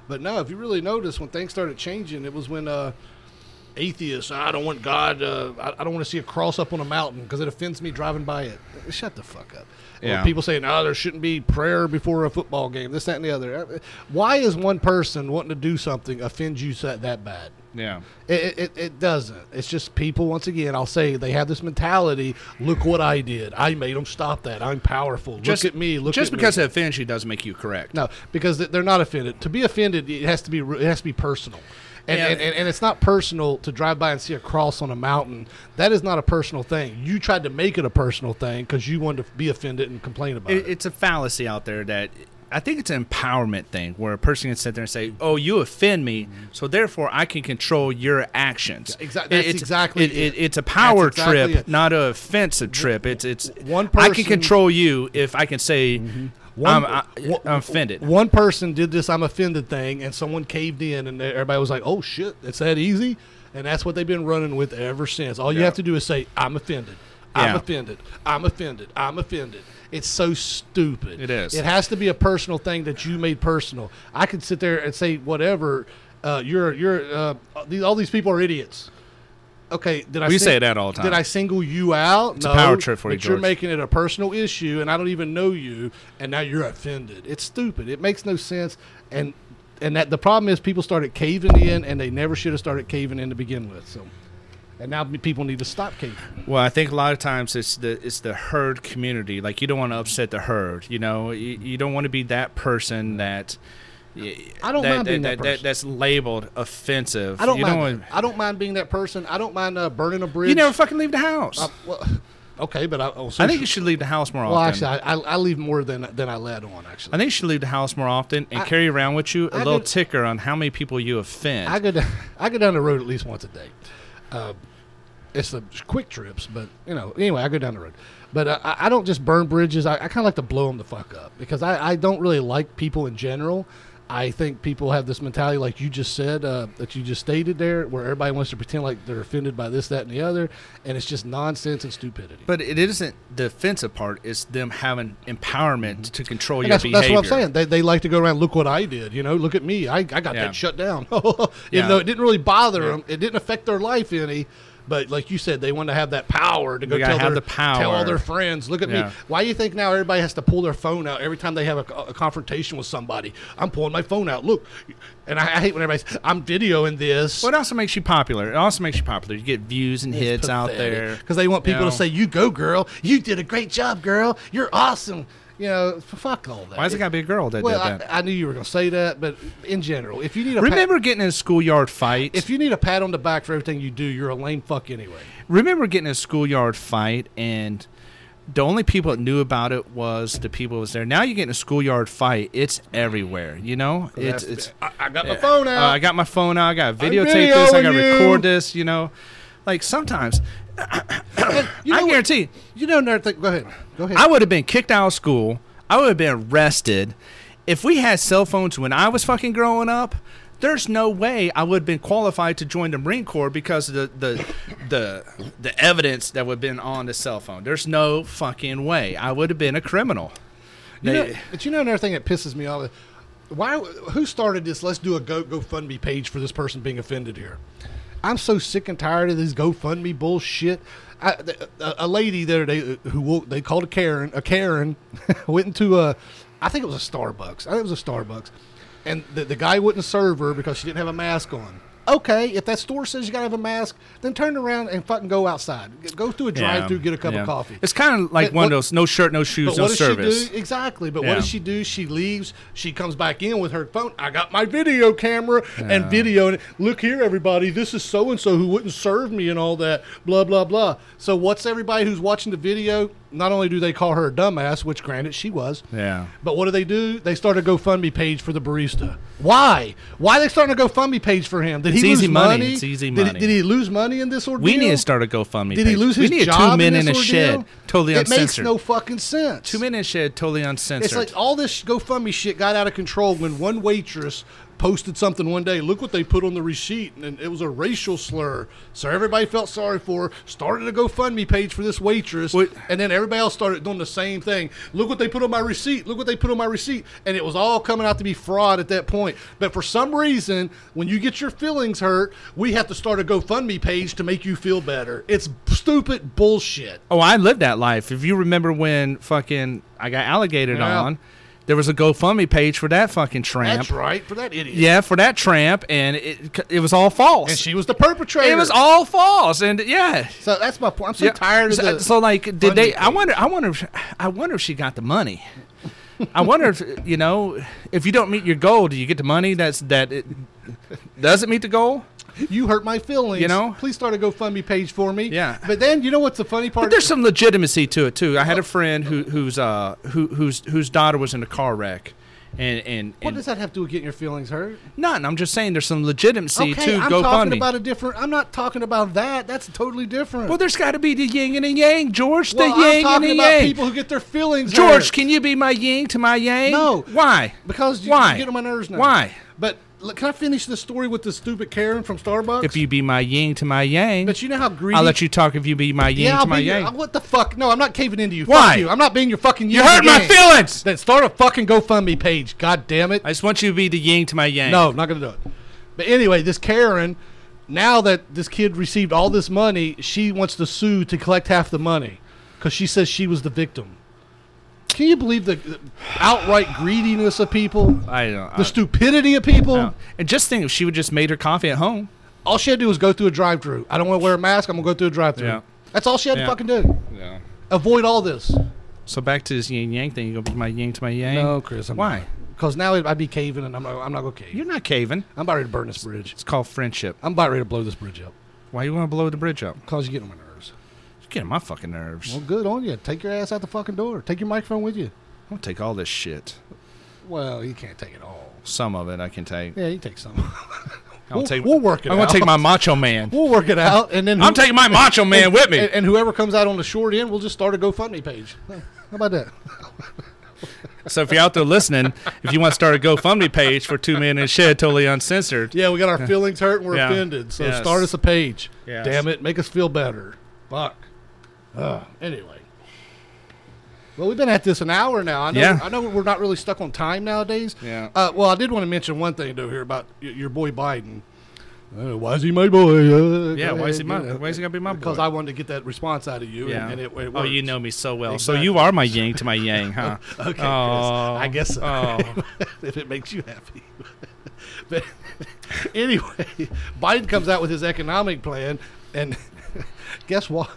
Speaker 1: But no, if you really notice, when things started changing, it was when uh, atheists, I don't want God, uh, I, I don't want to see a cross up on a mountain because it offends me driving by it. Shut the fuck up.
Speaker 2: Yeah.
Speaker 1: people saying, no, there shouldn't be prayer before a football game, this, that, and the other. Why is one person wanting to do something offend you that bad?
Speaker 2: Yeah.
Speaker 1: It, it, it doesn't. It's just people, once again, I'll say they have this mentality look what I did. I made them stop that. I'm powerful.
Speaker 2: Just
Speaker 1: look at me. Look
Speaker 2: just
Speaker 1: at
Speaker 2: because
Speaker 1: me.
Speaker 2: it offends you doesn't make you correct.
Speaker 1: No, because they're not offended. To be offended, it has to be it has to be personal. And,
Speaker 2: Yeah.
Speaker 1: and, and, and it's not personal to drive by and see a cross on a mountain. That is not a personal thing. You tried to make it a personal thing because you wanted to be offended and complain about
Speaker 2: It,
Speaker 1: it.
Speaker 2: it's a fallacy out there that I think it's an empowerment thing where a person can sit there and say, "Oh, you offend me, mm-hmm. so therefore I can control your actions."
Speaker 1: Exa-
Speaker 2: It-
Speaker 1: that's
Speaker 2: it's,
Speaker 1: exactly
Speaker 2: it,
Speaker 1: it.
Speaker 2: it- It's a power
Speaker 1: exactly
Speaker 2: trip,
Speaker 1: it.
Speaker 2: not a offensive trip. It's it's
Speaker 1: One Person,
Speaker 2: I can control you if I can say mm-hmm.
Speaker 1: One-
Speaker 2: I'm, I, I'm offended.
Speaker 1: One person did this I'm offended thing, and someone caved in, and everybody was like, "Oh shit, it's that easy," and that's what they've been running with ever since. All you
Speaker 2: Yeah.
Speaker 1: have to do is say, "I'm offended." I'm
Speaker 2: Yeah.
Speaker 1: offended. I'm offended. I'm offended. It's so stupid.
Speaker 2: It is.
Speaker 1: It has to be a personal thing that you made personal. I could sit there and say whatever. Uh, you're you're uh, these, all these people are idiots. Okay, did I
Speaker 2: We
Speaker 1: sing-
Speaker 2: say that all the time.
Speaker 1: Did I single you out?
Speaker 2: It's a power trip for you,
Speaker 1: but you're making it a personal issue, and I don't even know you, and now you're offended. It's stupid. It makes no sense, and and that the problem is people started caving in, and they never should have started caving in to begin with. So, and now people need to stop caving.
Speaker 2: Well, I think a lot of times it's the it's the herd community. Like you don't want to upset the herd. You know, you, you don't want to be that person that.
Speaker 1: I don't
Speaker 2: that,
Speaker 1: mind being that person.
Speaker 2: that's labeled offensive.
Speaker 1: I don't
Speaker 2: you
Speaker 1: mind.
Speaker 2: want-
Speaker 1: I don't mind being that person. I don't mind uh, burning a bridge.
Speaker 2: You never fucking leave the house.
Speaker 1: Uh, well, okay, but I. Oh, so
Speaker 2: I think you should leave the house more
Speaker 1: Well,
Speaker 2: often.
Speaker 1: Well, actually, I, I, leave more than than I let on. Actually,
Speaker 2: I think you should leave the house more often and
Speaker 1: I-
Speaker 2: carry around with you a
Speaker 1: I
Speaker 2: little ticker on how many people you offend.
Speaker 1: I go down, I go down the road at least once a day. Uh, it's the quick trips, but you know. Anyway, I go down the road, but uh, I, I don't just burn bridges. I, I kind of like to blow them the fuck up because I, I don't really like people in general. I think people have this mentality, like you just said, uh, that you just stated there, where everybody wants to pretend like they're offended by this, that, and the other, and it's just nonsense and stupidity.
Speaker 2: but it isn't the offensive part. It's them having empowerment to control
Speaker 1: And
Speaker 2: your
Speaker 1: that's,
Speaker 2: behavior.
Speaker 1: that's what I'm saying. They, they like to go around, look what I did. You know, look at me. I, I got
Speaker 2: Yeah.
Speaker 1: that shut down. Even
Speaker 2: Yeah.
Speaker 1: though it didn't really bother
Speaker 2: Yeah.
Speaker 1: them, it didn't affect their life any. But like you said, they want to have that power to go tell
Speaker 2: have
Speaker 1: their,
Speaker 2: the power.
Speaker 1: tell all their friends. Look at
Speaker 2: Yeah.
Speaker 1: me. Why do you think now everybody has to pull their phone out every time they have a, a confrontation with somebody? I'm pulling my phone out. Look, and I, I hate when everybody's. I'm videoing this.
Speaker 2: Well, it also makes you popular. It also makes you popular. You get views and hits out there.
Speaker 1: because they want people
Speaker 2: You know?
Speaker 1: to say, "You go, girl. You did a great job, girl. You're awesome." You know, fuck all that.
Speaker 2: Why is it got to be a girl that
Speaker 1: well,
Speaker 2: did
Speaker 1: I,
Speaker 2: that?
Speaker 1: I knew you were going to say that, but in general, if you need a pat-
Speaker 2: Remember getting in a schoolyard fight?
Speaker 1: if you need a pat on the back for everything you do, you're a lame fuck anyway.
Speaker 2: remember getting in a schoolyard fight and the only people that knew about it was the people that was there. Now you get in a schoolyard fight, it's everywhere. You know, it's it's.
Speaker 1: I, I got my phone
Speaker 2: Uh,
Speaker 1: out.
Speaker 2: I got my phone out. I got videotape this. I got to record this. You know, like sometimes
Speaker 1: you know
Speaker 2: I
Speaker 1: what-
Speaker 2: guarantee
Speaker 1: You know another thing. Go ahead. Go ahead.
Speaker 2: I would have been kicked out of school. I would have been arrested. If we had cell phones when I was fucking growing up, there's no way I would have been qualified to join the Marine Corps because of the the the, the evidence that would have been on the cell phone. There's no fucking way. I would have been a criminal.
Speaker 1: You know, but you know another thing that pisses me off. Why? Who started this? Let's do a Go GoFundMe page for this person being offended here. I'm so sick and tired of this GoFundMe bullshit. I, a, a lady there, they uh, who they called a Karen, a Karen, went into a, I think it was a Starbucks. I think it was a Starbucks, and the, the guy wouldn't serve her because she didn't have a mask on. Okay, if that store says you gotta have a mask, then turn around and fucking go outside. Go through a drive-through, get a cup
Speaker 2: yeah.
Speaker 1: of coffee.
Speaker 2: It's kind of like
Speaker 1: But
Speaker 2: one
Speaker 1: what-
Speaker 2: of those no shirt, no shoes, no service.
Speaker 1: she do? Exactly. But what does she do? She leaves. She comes back in with her phone. I got my video camera and video. And look here, everybody. This is so and so who wouldn't serve me and all that. Blah blah blah. So what's everybody who's watching the video? Not only do they call her a dumbass, which granted she was.
Speaker 2: Yeah.
Speaker 1: But what do they do? They start a GoFundMe page for the barista. Why? Why are they starting a GoFundMe page for him? Did he lose
Speaker 2: easy money. It's easy money.
Speaker 1: did he lose money in this ordeal?
Speaker 2: We need to start a GoFundMe.
Speaker 1: Did he lose his job?
Speaker 2: We need
Speaker 1: job
Speaker 2: two men in,
Speaker 1: this
Speaker 2: a
Speaker 1: ordeal?
Speaker 2: shed, totally
Speaker 1: it makes no fucking sense.
Speaker 2: two men in a shed, totally uncensored.
Speaker 1: It's like all this GoFundMe shit got out of control when one waitress posted something one day. Look what they put on the receipt, and it was a racial slur. So everybody felt sorry for her. Started a GoFundMe page for this waitress,
Speaker 2: What-
Speaker 1: and then everybody else started doing the same thing. Look what they put on my receipt. Look what they put on my receipt, and it was all coming out to be fraud at that point. But for some reason, when you get your feelings hurt, we have to start a GoFundMe page to make you feel better. It's stupid bullshit.
Speaker 2: Oh, I lived that life. If you remember when fucking I got alligated
Speaker 1: Yeah.
Speaker 2: on, there was a GoFundMe page for that fucking tramp.
Speaker 1: That's right for that idiot.
Speaker 2: Yeah, for that tramp, and it it was all false.
Speaker 1: And she was the perpetrator.
Speaker 2: it was all false, and yeah.
Speaker 1: So that's my point. I'm so
Speaker 2: Yeah.
Speaker 1: tired of
Speaker 2: so,
Speaker 1: the.
Speaker 2: so, like, did they? I wonder. I wonder. If, I wonder if she got the money. I wonder if you know if you don't meet your goal, do you get the money? That's that. It, does it meet the goal?
Speaker 1: you hurt my feelings.
Speaker 2: You know?
Speaker 1: please start a GoFundMe page for me.
Speaker 2: Yeah.
Speaker 1: But then you know what's the funny part?
Speaker 2: But there's some legitimacy to it too. I had a friend who whose uh who whose whose daughter was in a car wreck, and and,
Speaker 1: what
Speaker 2: and
Speaker 1: does that have to do with getting your feelings hurt?
Speaker 2: none. I'm just saying there's some legitimacy
Speaker 1: Okay,
Speaker 2: to
Speaker 1: I'm talking about a different. I'm not talking about that. That's totally different.
Speaker 2: well, there's got to be the yin and the yang, George.
Speaker 1: Well,
Speaker 2: the
Speaker 1: I'm
Speaker 2: yin and
Speaker 1: talking
Speaker 2: the
Speaker 1: about
Speaker 2: yang.
Speaker 1: people who get their feelings hurt.
Speaker 2: George,
Speaker 1: hurt.
Speaker 2: can you be my yin to my yang?
Speaker 1: No.
Speaker 2: Why?
Speaker 1: because you,
Speaker 2: Why?
Speaker 1: you get on my nerves now.
Speaker 2: Why?
Speaker 1: But can I finish the story with the stupid Karen from Starbucks?
Speaker 2: If you be my yin to my yang,
Speaker 1: but you know how greedy.
Speaker 2: I'll let you talk. If you be my yin
Speaker 1: Yeah,
Speaker 2: to my
Speaker 1: be your-
Speaker 2: yang.
Speaker 1: Uh, what the fuck? No, I'm not caving into you.
Speaker 2: Why?
Speaker 1: Fuck you. I'm not being your fucking.
Speaker 2: you
Speaker 1: yin
Speaker 2: hurt my
Speaker 1: yang.
Speaker 2: feelings.
Speaker 1: Then start a fucking GoFundMe page. God damn it.
Speaker 2: I just want you to be the yin to my yang.
Speaker 1: No, I'm not gonna do it. But anyway, this Karen, now that this kid received all this money, she wants to sue to collect half the money because she says she was the victim. Can you believe the, the outright greediness of people,
Speaker 2: I don't.
Speaker 1: the stupidity of people?
Speaker 2: And just think if she would just made her coffee at home.
Speaker 1: All she had to do was go through a drive-through. I don't want to wear a mask. I'm gonna go through a drive-through.
Speaker 2: Yeah.
Speaker 1: That's all she had
Speaker 2: Yeah.
Speaker 1: to fucking do.
Speaker 2: Yeah.
Speaker 1: Avoid all this.
Speaker 2: So back to this yin yang thing. You gonna be my yin to my yang?
Speaker 1: No, Chris. I'm
Speaker 2: Why?
Speaker 1: Because now I'd be caving, and I'm not. I'm not gonna cave.
Speaker 2: You're not caving.
Speaker 1: I'm about ready to burn this bridge.
Speaker 2: It's called friendship.
Speaker 1: I'm about ready to blow this bridge up.
Speaker 2: Why you want to blow the bridge up?
Speaker 1: Cause you get on
Speaker 2: getting my fucking nerves.
Speaker 1: Well, good on you. Take your ass out the fucking door. Take your microphone with you.
Speaker 2: I'm gonna take all this shit.
Speaker 1: Well, you can't take it all.
Speaker 2: Some of it I can take.
Speaker 1: Yeah, you take some.
Speaker 2: I'll
Speaker 1: we'll,
Speaker 2: take.
Speaker 1: we'll work it out.
Speaker 2: I'm
Speaker 1: out.
Speaker 2: gonna take my macho man.
Speaker 1: We'll work it out, and then
Speaker 2: I'm taking my macho man
Speaker 1: and,
Speaker 2: with me.
Speaker 1: And, and whoever comes out on the short end, we'll just start a GoFundMe page. How about that?
Speaker 2: So if you're out there listening, if you want to start a GoFundMe page for Two Men in a Shed, totally uncensored,
Speaker 1: Yeah, we got our feelings hurt and we're
Speaker 2: Yeah.
Speaker 1: offended. So
Speaker 2: Yes.
Speaker 1: start us a page.
Speaker 2: Yes.
Speaker 1: Damn it, make us feel better. Fuck. Uh, anyway. Well, we've been at this an hour now. I know.
Speaker 2: Yeah.
Speaker 1: I know we're not really stuck on time nowadays.
Speaker 2: Yeah.
Speaker 1: Uh, well, I did want to mention one thing though here about y- your boy Biden. Uh, why is he my boy? Uh,
Speaker 2: yeah. Why is he my?
Speaker 1: you know.
Speaker 2: Why is he gonna be my boy?
Speaker 1: Because I wanted to get that response out of you.
Speaker 2: yeah.
Speaker 1: And, and it, it
Speaker 2: oh, you know me so well. So you are my yin to my yang, huh?
Speaker 1: Okay,
Speaker 2: Oh,
Speaker 1: I guess so.
Speaker 2: oh.
Speaker 1: if it makes you happy. but anyway, Biden comes out with his economic plan, and guess what?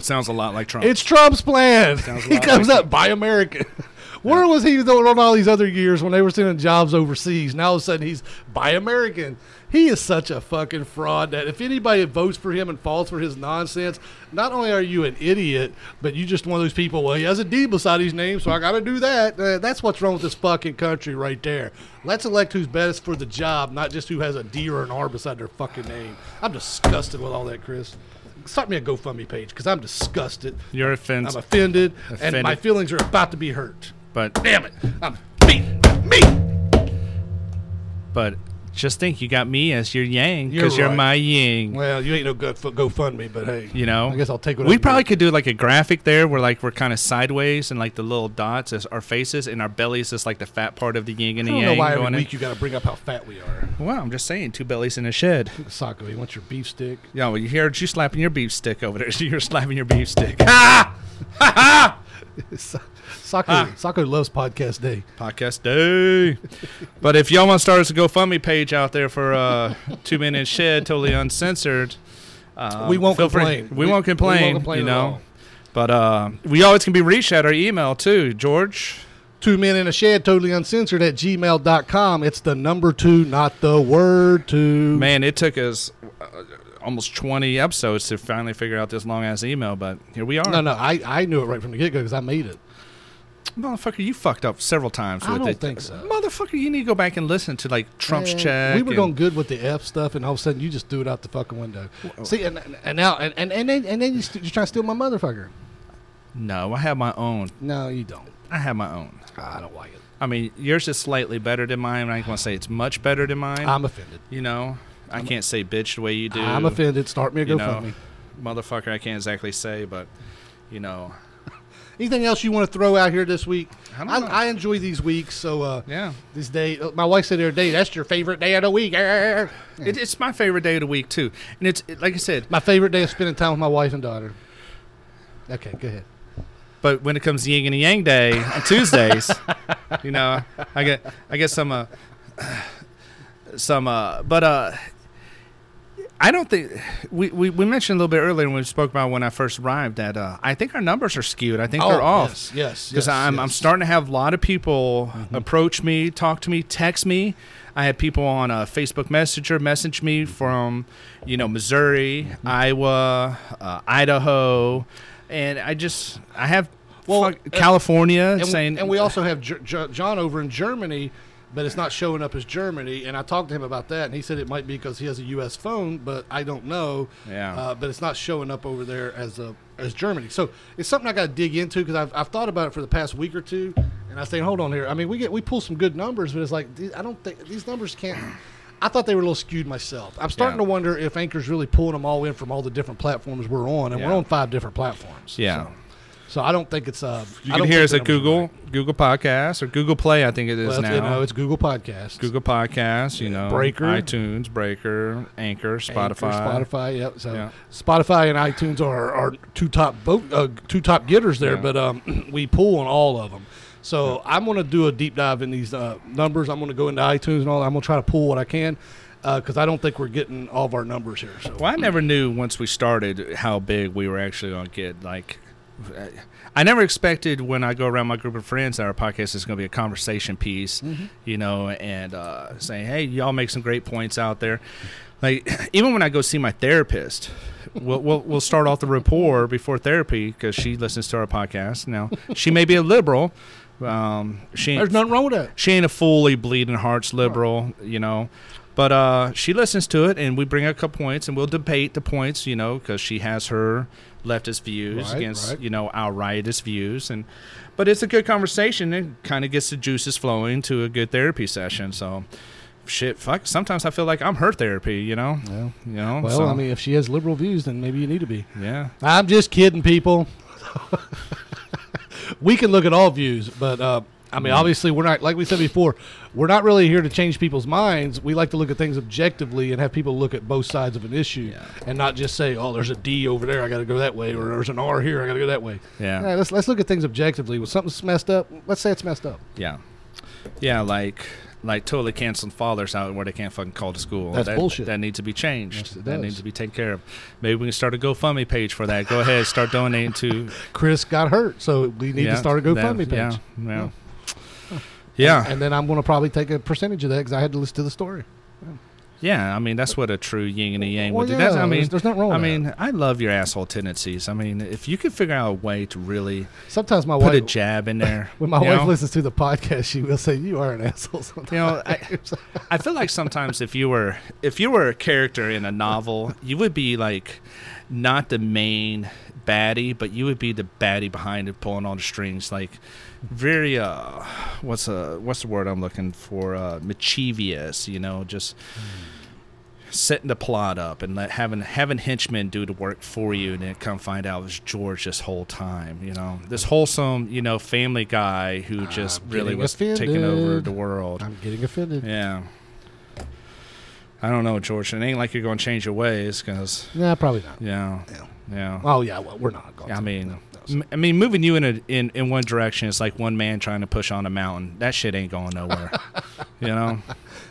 Speaker 2: Sounds a lot like Trump.
Speaker 1: It's Trump's plan. He comes
Speaker 2: like
Speaker 1: out, buy American. Where was he doing on all these other years when they were sending jobs overseas? Now all of a sudden he's buy American. He is such a fucking fraud that if anybody votes for him and falls for his nonsense, not only are you an idiot, but you just one of those people. Well, he has a D beside his name, so I got to do that. Uh, that's what's wrong with this fucking country right there. Let's elect who's best for the job, not just who has a D or an R beside their fucking name. I'm disgusted with all that, Chris. Start me a GoFundMe page because I'm disgusted.
Speaker 2: You're offended.
Speaker 1: I'm offended, and my feelings are about to be hurt.
Speaker 2: but
Speaker 1: Damn it! I'm beat me.
Speaker 2: but just think, you got me as your yang
Speaker 1: You're
Speaker 2: because you're,
Speaker 1: right.
Speaker 2: my yang.
Speaker 1: Well, you ain't no good for GoFundMe, but hey,
Speaker 2: You know,
Speaker 1: I guess I'll take what
Speaker 2: We probably could do like a graphic there, where like we're kind of sideways, and like the little dots as our faces, and our bellies is like the fat part of the yin and the yang
Speaker 1: why every
Speaker 2: going in.
Speaker 1: week you got to bring up how fat we are.
Speaker 2: Well, I'm just saying, two bellies in a shed.
Speaker 1: Sako, you want your beef stick?
Speaker 2: Yeah, well, you heard you slapping your beef stick over there. You're slapping your beef stick. Ha! Ha ha!
Speaker 1: Socko,
Speaker 2: Ah.
Speaker 1: Loves podcast day.
Speaker 2: Podcast day. but if y'all want to start us a GoFundMe page out there for uh, Two Men in Shed, totally uncensored, um,
Speaker 1: We won't complain.
Speaker 2: We,
Speaker 1: We-
Speaker 2: won't
Speaker 1: we won't
Speaker 2: complain.
Speaker 1: complain
Speaker 2: you know. But uh, we always can be reached at our email too, George.
Speaker 1: Two men in a shed, totally uncensored at gmail.com. It's the number two, not the word two.
Speaker 2: Man, it took us uh, almost 20 episodes to finally figure out this long ass email, but here we are.
Speaker 1: No, no, I, I knew it right from the get go because I made it.
Speaker 2: Motherfucker, you fucked up several times
Speaker 1: I don't
Speaker 2: it.
Speaker 1: think so.
Speaker 2: Motherfucker, you need to go back and listen to like Trump's
Speaker 1: Man,
Speaker 2: check.
Speaker 1: We were
Speaker 2: and-
Speaker 1: going good with the F stuff, and all of a sudden you just threw it out the fucking window. See, and, and now, and, and, and then, and then you st- you're trying to steal my motherfucker.
Speaker 2: No, I have my own.
Speaker 1: No, you don't.
Speaker 2: I have my own.
Speaker 1: Ah, I don't like it.
Speaker 2: I mean, yours is slightly better than mine. I ain't gonna say it's much better than mine.
Speaker 1: I'm offended.
Speaker 2: you know, I can't say bitch the way you do.
Speaker 1: I'm offended. Start me a
Speaker 2: You
Speaker 1: GoFundMe.
Speaker 2: know, motherfucker, I can't exactly say, but you know,
Speaker 1: Anything else you want to throw out here this week?
Speaker 2: I
Speaker 1: I. I enjoy these weeks. So uh,
Speaker 2: yeah.
Speaker 1: this day, uh, my wife said the other day, "That's your favorite day of the week." Arr.
Speaker 2: It, it's my favorite day of the week too, and it's it- like I said.
Speaker 1: My favorite day is spending time with my wife and daughter. Okay, go ahead.
Speaker 2: But when it comes to Yin and Yang Day on Tuesdays, you know, I get I get some uh, some uh, but uh, I don't think we, we, we mentioned a little bit earlier when we spoke about when I first arrived that uh, I think our numbers are skewed. I think they're off.
Speaker 1: Oh, Yes, yes.
Speaker 2: because
Speaker 1: yes,
Speaker 2: I'm,
Speaker 1: yes.
Speaker 2: I'm starting to have a lot of people
Speaker 1: Mm-hmm.
Speaker 2: approach me, talk to me, text me. I had people on uh, Facebook Messenger message me from, you know, Missouri,
Speaker 1: Mm-hmm.
Speaker 2: Iowa, uh, Idaho, and I just I have
Speaker 1: Well,
Speaker 2: California
Speaker 1: and,
Speaker 2: saying,
Speaker 1: and we also have J- J- John over in Germany, but it's not showing up as Germany. And I talked to him about that, and he said it might be because he has a U.S. phone, but I don't know.
Speaker 2: Yeah.
Speaker 1: Uh, but it's not showing up over there as a as Germany. So it's something I got to dig into because I've, I've thought about it for the past week or two, and I saying, hold on here. I mean, we get we pull some good numbers, but it's like these- I don't think these numbers can't. I thought they were a little skewed myself. I'm starting
Speaker 2: Yeah.
Speaker 1: to wonder if Anchor's really pulling them all in from all the different platforms we're on, and we're on five different platforms.
Speaker 2: Yeah.
Speaker 1: So, so I don't think it's uh.
Speaker 2: you
Speaker 1: I
Speaker 2: can hear us at Google. Google Podcasts or Google Play. I think it is
Speaker 1: Well, it's,
Speaker 2: now.
Speaker 1: you know, it's Google Podcasts,
Speaker 2: Google Podcasts, you know,
Speaker 1: Breaker.
Speaker 2: iTunes, Breaker, Anchor, Spotify.
Speaker 1: Anchor, Spotify. Yep. So
Speaker 2: Yeah.
Speaker 1: Spotify and iTunes are our two top boat, uh, two top getters there,
Speaker 2: Yeah.
Speaker 1: but um, we pull on all of them. So I'm going to do a deep dive in these uh, numbers. I'm going to go into iTunes and all. I'm going to try to pull what I can because I don't think we're getting all of our numbers here. So
Speaker 2: Well, I never knew once we started how big we were actually going to get. Like, I never expected when I go around my group of friends that our podcast is going to be a conversation piece, you know, and uh, saying, "Hey, y'all make some great points out there." Like, even when I go see my therapist, we'll we'll, we'll start off the rapport before therapy because she listens to our podcast. Now, she may be a liberal. Um, she
Speaker 1: there's nothing wrong with that.
Speaker 2: she ain't a fully bleeding hearts liberal, you know. But uh, she listens to it, and we bring up a couple points, and we'll debate the points, you know, because she has her leftist views
Speaker 1: Right,
Speaker 2: against,
Speaker 1: right.
Speaker 2: you know, our rightist views, and but it's a good conversation. It kind of gets the juices flowing to a good therapy session. So, shit, fuck. Sometimes I feel like I'm her therapy, you know.
Speaker 1: Well,
Speaker 2: You know.
Speaker 1: well,
Speaker 2: so,
Speaker 1: I mean, if she has liberal views, then maybe you need to be.
Speaker 2: yeah.
Speaker 1: I'm just kidding, people. we can look at all views, but uh, I mean, mm-hmm. obviously, we're not like we said before. We're not really here to change people's minds. We like to look at things objectively and have people look at both sides of an issue,
Speaker 2: Yeah.
Speaker 1: and not just say, "Oh, there's a D over there. I got to go that way," or "There's an R here. I got to go that way."
Speaker 2: Yeah.
Speaker 1: Yeah, let's let's look at things objectively. When something's messed up, let's say it's messed up.
Speaker 2: Yeah. Yeah, like like totally canceling fathers out where they can't fucking call to school.
Speaker 1: That's
Speaker 2: that,
Speaker 1: bullshit.
Speaker 2: That needs to be changed.
Speaker 1: Yes,
Speaker 2: that needs to be taken care of. Maybe we can start a GoFundMe page for that. Go ahead, start donating to.
Speaker 1: Chris got hurt, so we need
Speaker 2: yeah,
Speaker 1: to start a GoFundMe
Speaker 2: that-
Speaker 1: page.
Speaker 2: Yeah, yeah. Yeah.
Speaker 1: And, then I'm going to probably take a percentage of that because I had to listen to the story.
Speaker 2: Yeah, I mean that's what a true yin and a yang
Speaker 1: Well,
Speaker 2: would do.
Speaker 1: yeah,
Speaker 2: I mean,
Speaker 1: there's- there's nothing wrong
Speaker 2: I mean, I love your asshole tendencies. I mean, if you could figure out a way to really
Speaker 1: Sometimes my wife
Speaker 2: put a jab in there,
Speaker 1: when my wife
Speaker 2: know?
Speaker 1: listens to the podcast, she will say, "You are an asshole." Sometimes.
Speaker 2: You know, I, I feel like sometimes if you were if you were a character in a novel, you would be like not the main baddie, but you would be the baddie behind it, pulling all the strings. Like very uh, what's a what's the word I'm looking for? Uh, mischievous. You know, just setting the plot up and let having having henchmen do the work for you, and then come find out it was George this whole time. You know, this wholesome, you know, family guy who just
Speaker 1: I'm
Speaker 2: really was taking over the world.
Speaker 1: I'm getting offended.
Speaker 2: Yeah. I don't know, George. It ain't like you're going to change your ways, because
Speaker 1: Nah, probably not.
Speaker 2: yeah,
Speaker 1: Yeah.
Speaker 2: Yeah.
Speaker 1: Oh yeah, well we're not. Going
Speaker 2: I
Speaker 1: to.
Speaker 2: mean,
Speaker 1: No, no,
Speaker 2: I mean, moving you in a in, in one direction is like one man trying to push on a mountain. That shit ain't going nowhere. you know,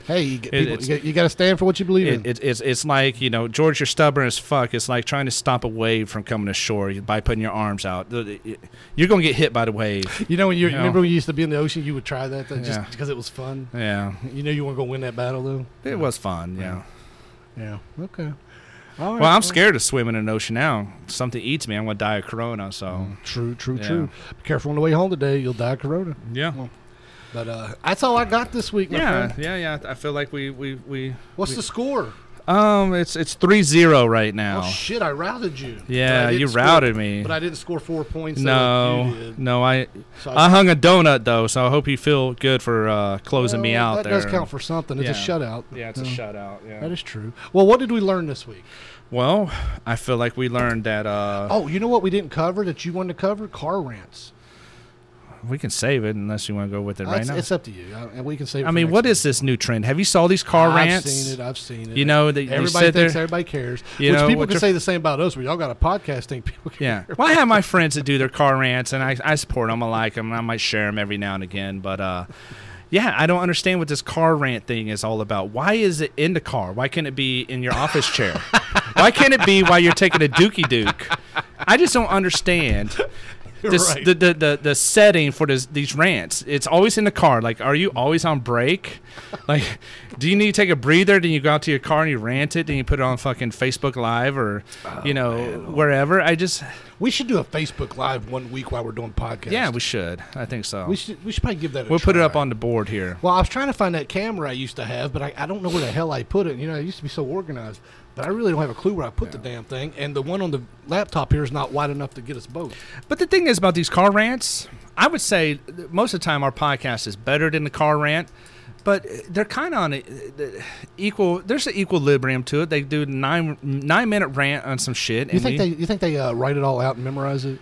Speaker 1: hey, you, get
Speaker 2: it-
Speaker 1: people, you, got, to stand for what you believe
Speaker 2: it,
Speaker 1: in.
Speaker 2: it, it's it's like you know, George, you're stubborn as fuck. It's like trying to stop a wave from coming ashore by putting your arms out. You're gonna get hit by the wave.
Speaker 1: you know, when you remember when you used to be in the ocean, you would try that, that just
Speaker 2: Yeah.
Speaker 1: because it was fun.
Speaker 2: Yeah,
Speaker 1: You know, you weren't gonna win that battle though.
Speaker 2: it was fun. Yeah.
Speaker 1: Yeah. Okay. All right.
Speaker 2: Well, I'm scared of swimming in an ocean now. Something eats me, I'm gonna die of corona. So
Speaker 1: True, true,
Speaker 2: Yeah.
Speaker 1: true. Be careful on the way home today. You'll die of corona.
Speaker 2: yeah.
Speaker 1: But uh, that's all I got this week, my
Speaker 2: Yeah,
Speaker 1: friend.
Speaker 2: yeah, yeah. I feel like we we we
Speaker 1: What's the score?
Speaker 2: Um it's it's 3-0 right now.
Speaker 1: Oh shit! I routed you.
Speaker 2: Yeah, you
Speaker 1: score-
Speaker 2: routed me.
Speaker 1: But I didn't score four points.
Speaker 2: no,
Speaker 1: you did.
Speaker 2: no, I
Speaker 1: So
Speaker 2: I hung a donut though, so I hope you feel good for uh, closing me out
Speaker 1: that
Speaker 2: there.
Speaker 1: does count for something. It's a shutout.
Speaker 2: yeah, it's a shutout. Yeah.
Speaker 1: That is true. Well, what did we learn this week?
Speaker 2: well, I feel like we learned that uh,
Speaker 1: Oh, you know what we didn't cover that you wanted to cover? Car rants.
Speaker 2: We can save it unless you want to go with it
Speaker 1: Uh,
Speaker 2: right
Speaker 1: it's,
Speaker 2: now.
Speaker 1: it's up to you, uh, and we can save. It
Speaker 2: I mean, what is this new trend? Have you saw these car
Speaker 1: I've
Speaker 2: rants?
Speaker 1: seen it. I've seen it.
Speaker 2: You know that
Speaker 1: everybody thinks
Speaker 2: there-
Speaker 1: everybody cares.
Speaker 2: You
Speaker 1: which
Speaker 2: know,
Speaker 1: people can say the same about us. But y'all got a podcast thing. People care.
Speaker 2: Yeah. Well, I have my friends that do their car rants, and I, I support them. I like them. I might share them every now and again. But, uh, yeah, I don't understand what this car rant thing is all about. Why is it in the car? Why can't it be in your office chair? Why can't it be while you're taking a dookie duke? I just don't understand this,
Speaker 1: right.
Speaker 2: the, the, the, the setting for this, these rants. It's always in the car. Like, are you always on break? Like, do you need to take a breather? Then you go out to your car and you rant it. Then you put it on fucking Facebook Live or, oh, you know, wherever. I just.
Speaker 1: We should do a Facebook Live one week while we're doing podcasts.
Speaker 2: Yeah, we should. I think so.
Speaker 1: we should. We should probably give that. a
Speaker 2: we'll put it up on the board here.
Speaker 1: Well, I was trying to find that camera I used to have, but I, I don't know where the hell I put it. You know, I used to be so organized, but I really don't have a clue where I put the damn thing. And the one on the laptop here is not wide enough to get us both.
Speaker 2: But the thing is about these car rants, I would say most of the time our podcast is better than the car rant, but they're kind of on a, equal. There's an equilibrium to it. They do nine nine minute rant on some shit.
Speaker 1: You think
Speaker 2: we-
Speaker 1: they? You think they uh, write it all out and memorize it,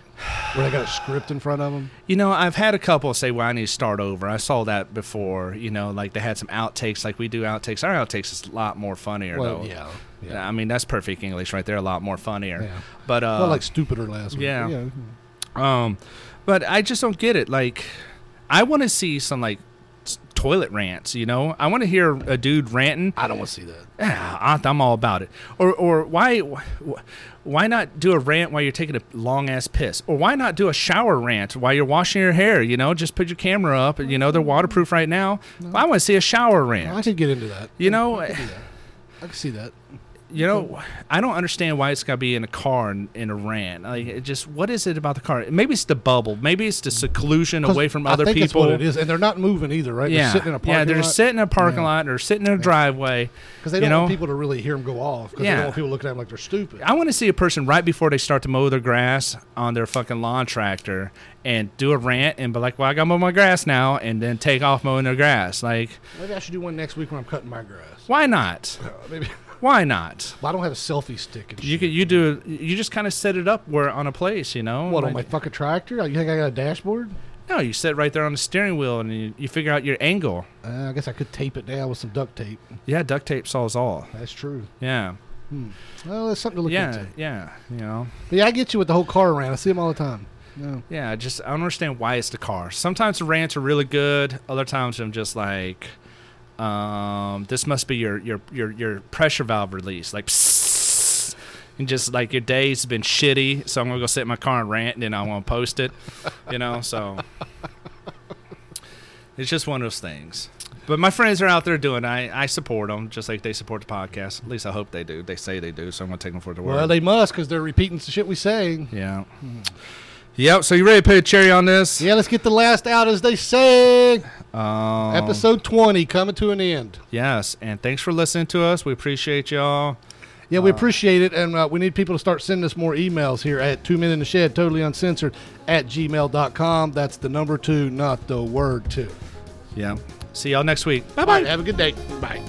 Speaker 1: where they got a script in front of them?
Speaker 2: You know, I've had a couple say, "Well, I need to start over." I saw that before. You know, like they had some outtakes, like we do outtakes. Our outtakes is a lot more funnier,
Speaker 1: Well,
Speaker 2: though.
Speaker 1: yeah,
Speaker 2: Yeah,
Speaker 1: yeah.
Speaker 2: I mean that's perfect English right there. A lot more funnier.
Speaker 1: Yeah.
Speaker 2: But uh,
Speaker 1: well, like stupider last week.
Speaker 2: yeah. Um, but I just don't get it. Like, I want to see some like toilet rants. You know, I want to hear a dude ranting.
Speaker 1: I don't want to see that.
Speaker 2: Ah, I'm all about it. Or, or why, why not do a rant while you're taking a long ass piss? Or why not do a shower rant while you're washing your hair? You know, just put your camera up. You know, they're waterproof right now. I want to see a shower rant.
Speaker 1: I could get into that.
Speaker 2: You know,
Speaker 1: I could that. I can see that.
Speaker 2: You know, I don't understand why it's got to be in a car in, in a rant. Like, it just what is it about the car? Maybe it's the bubble. Maybe it's the seclusion away from
Speaker 1: I
Speaker 2: other
Speaker 1: think
Speaker 2: people.
Speaker 1: That's what it is, and they're not moving either, right?
Speaker 2: Yeah,
Speaker 1: They're sitting in a parking
Speaker 2: yeah, they're
Speaker 1: lot.
Speaker 2: sitting in a parking
Speaker 1: Yeah.
Speaker 2: lot or sitting in a driveway.
Speaker 1: because they don't
Speaker 2: know?
Speaker 1: want people to really hear them go off. Because they
Speaker 2: Yeah.
Speaker 1: don't want people looking at them like they're stupid.
Speaker 2: I want to see a person right before they start to mow their grass on their fucking lawn tractor and do a rant and be like, "Well, I got to mow my grass now," and then take off mowing their grass. Like,
Speaker 1: Maybe I should do one next week when I'm cutting my grass.
Speaker 2: why not?
Speaker 1: Uh, maybe.
Speaker 2: Why not?
Speaker 1: Well, I don't have a selfie stick. And
Speaker 2: You
Speaker 1: shit.
Speaker 2: could you do you just kind of set it up where on a place, you know?
Speaker 1: What on
Speaker 2: Like-
Speaker 1: my fucking tractor? You think I got a dashboard?
Speaker 2: No, you sit right there on the steering wheel and you, you figure out your angle.
Speaker 1: Uh, I guess I could tape it down with some duct tape.
Speaker 2: Yeah, duct tape solves all.
Speaker 1: That's true.
Speaker 2: Yeah,
Speaker 1: Well, that's something to look
Speaker 2: yeah,
Speaker 1: into.
Speaker 2: yeah. You know,
Speaker 1: But yeah, I get you with the whole car around. I see them all the time. No.
Speaker 2: yeah. Just I don't understand why it's the car. Sometimes the rants are really good. Other times I'm just like, um, this must be your your your your pressure valve release, like. Psst, and just like your day's been shitty, so I'm gonna go sit in my car and rant, and then I want to post it, you know. So It's just one of those things. But my friends are out there doing. it. I I support them just like they support the podcast. At least I hope they do. They say they do, so I'm gonna take them for the word.
Speaker 1: Well, they must because they're repeating the shit we say.
Speaker 2: yeah. Yep. So you ready to put a cherry on this?
Speaker 1: Yeah, let's get the last out as they say.
Speaker 2: Um,
Speaker 1: Episode 20 coming to an end.
Speaker 2: Yes, and thanks for listening to us. We appreciate y'all.
Speaker 1: Yeah, we appreciate it, and uh, we need people to start sending us more emails here at two men in the shed, totally uncensored, at gmail.com. That's the number two, not the word two.
Speaker 2: Yeah. See y'all next week. Bye bye.
Speaker 1: right, have a good day. Bye.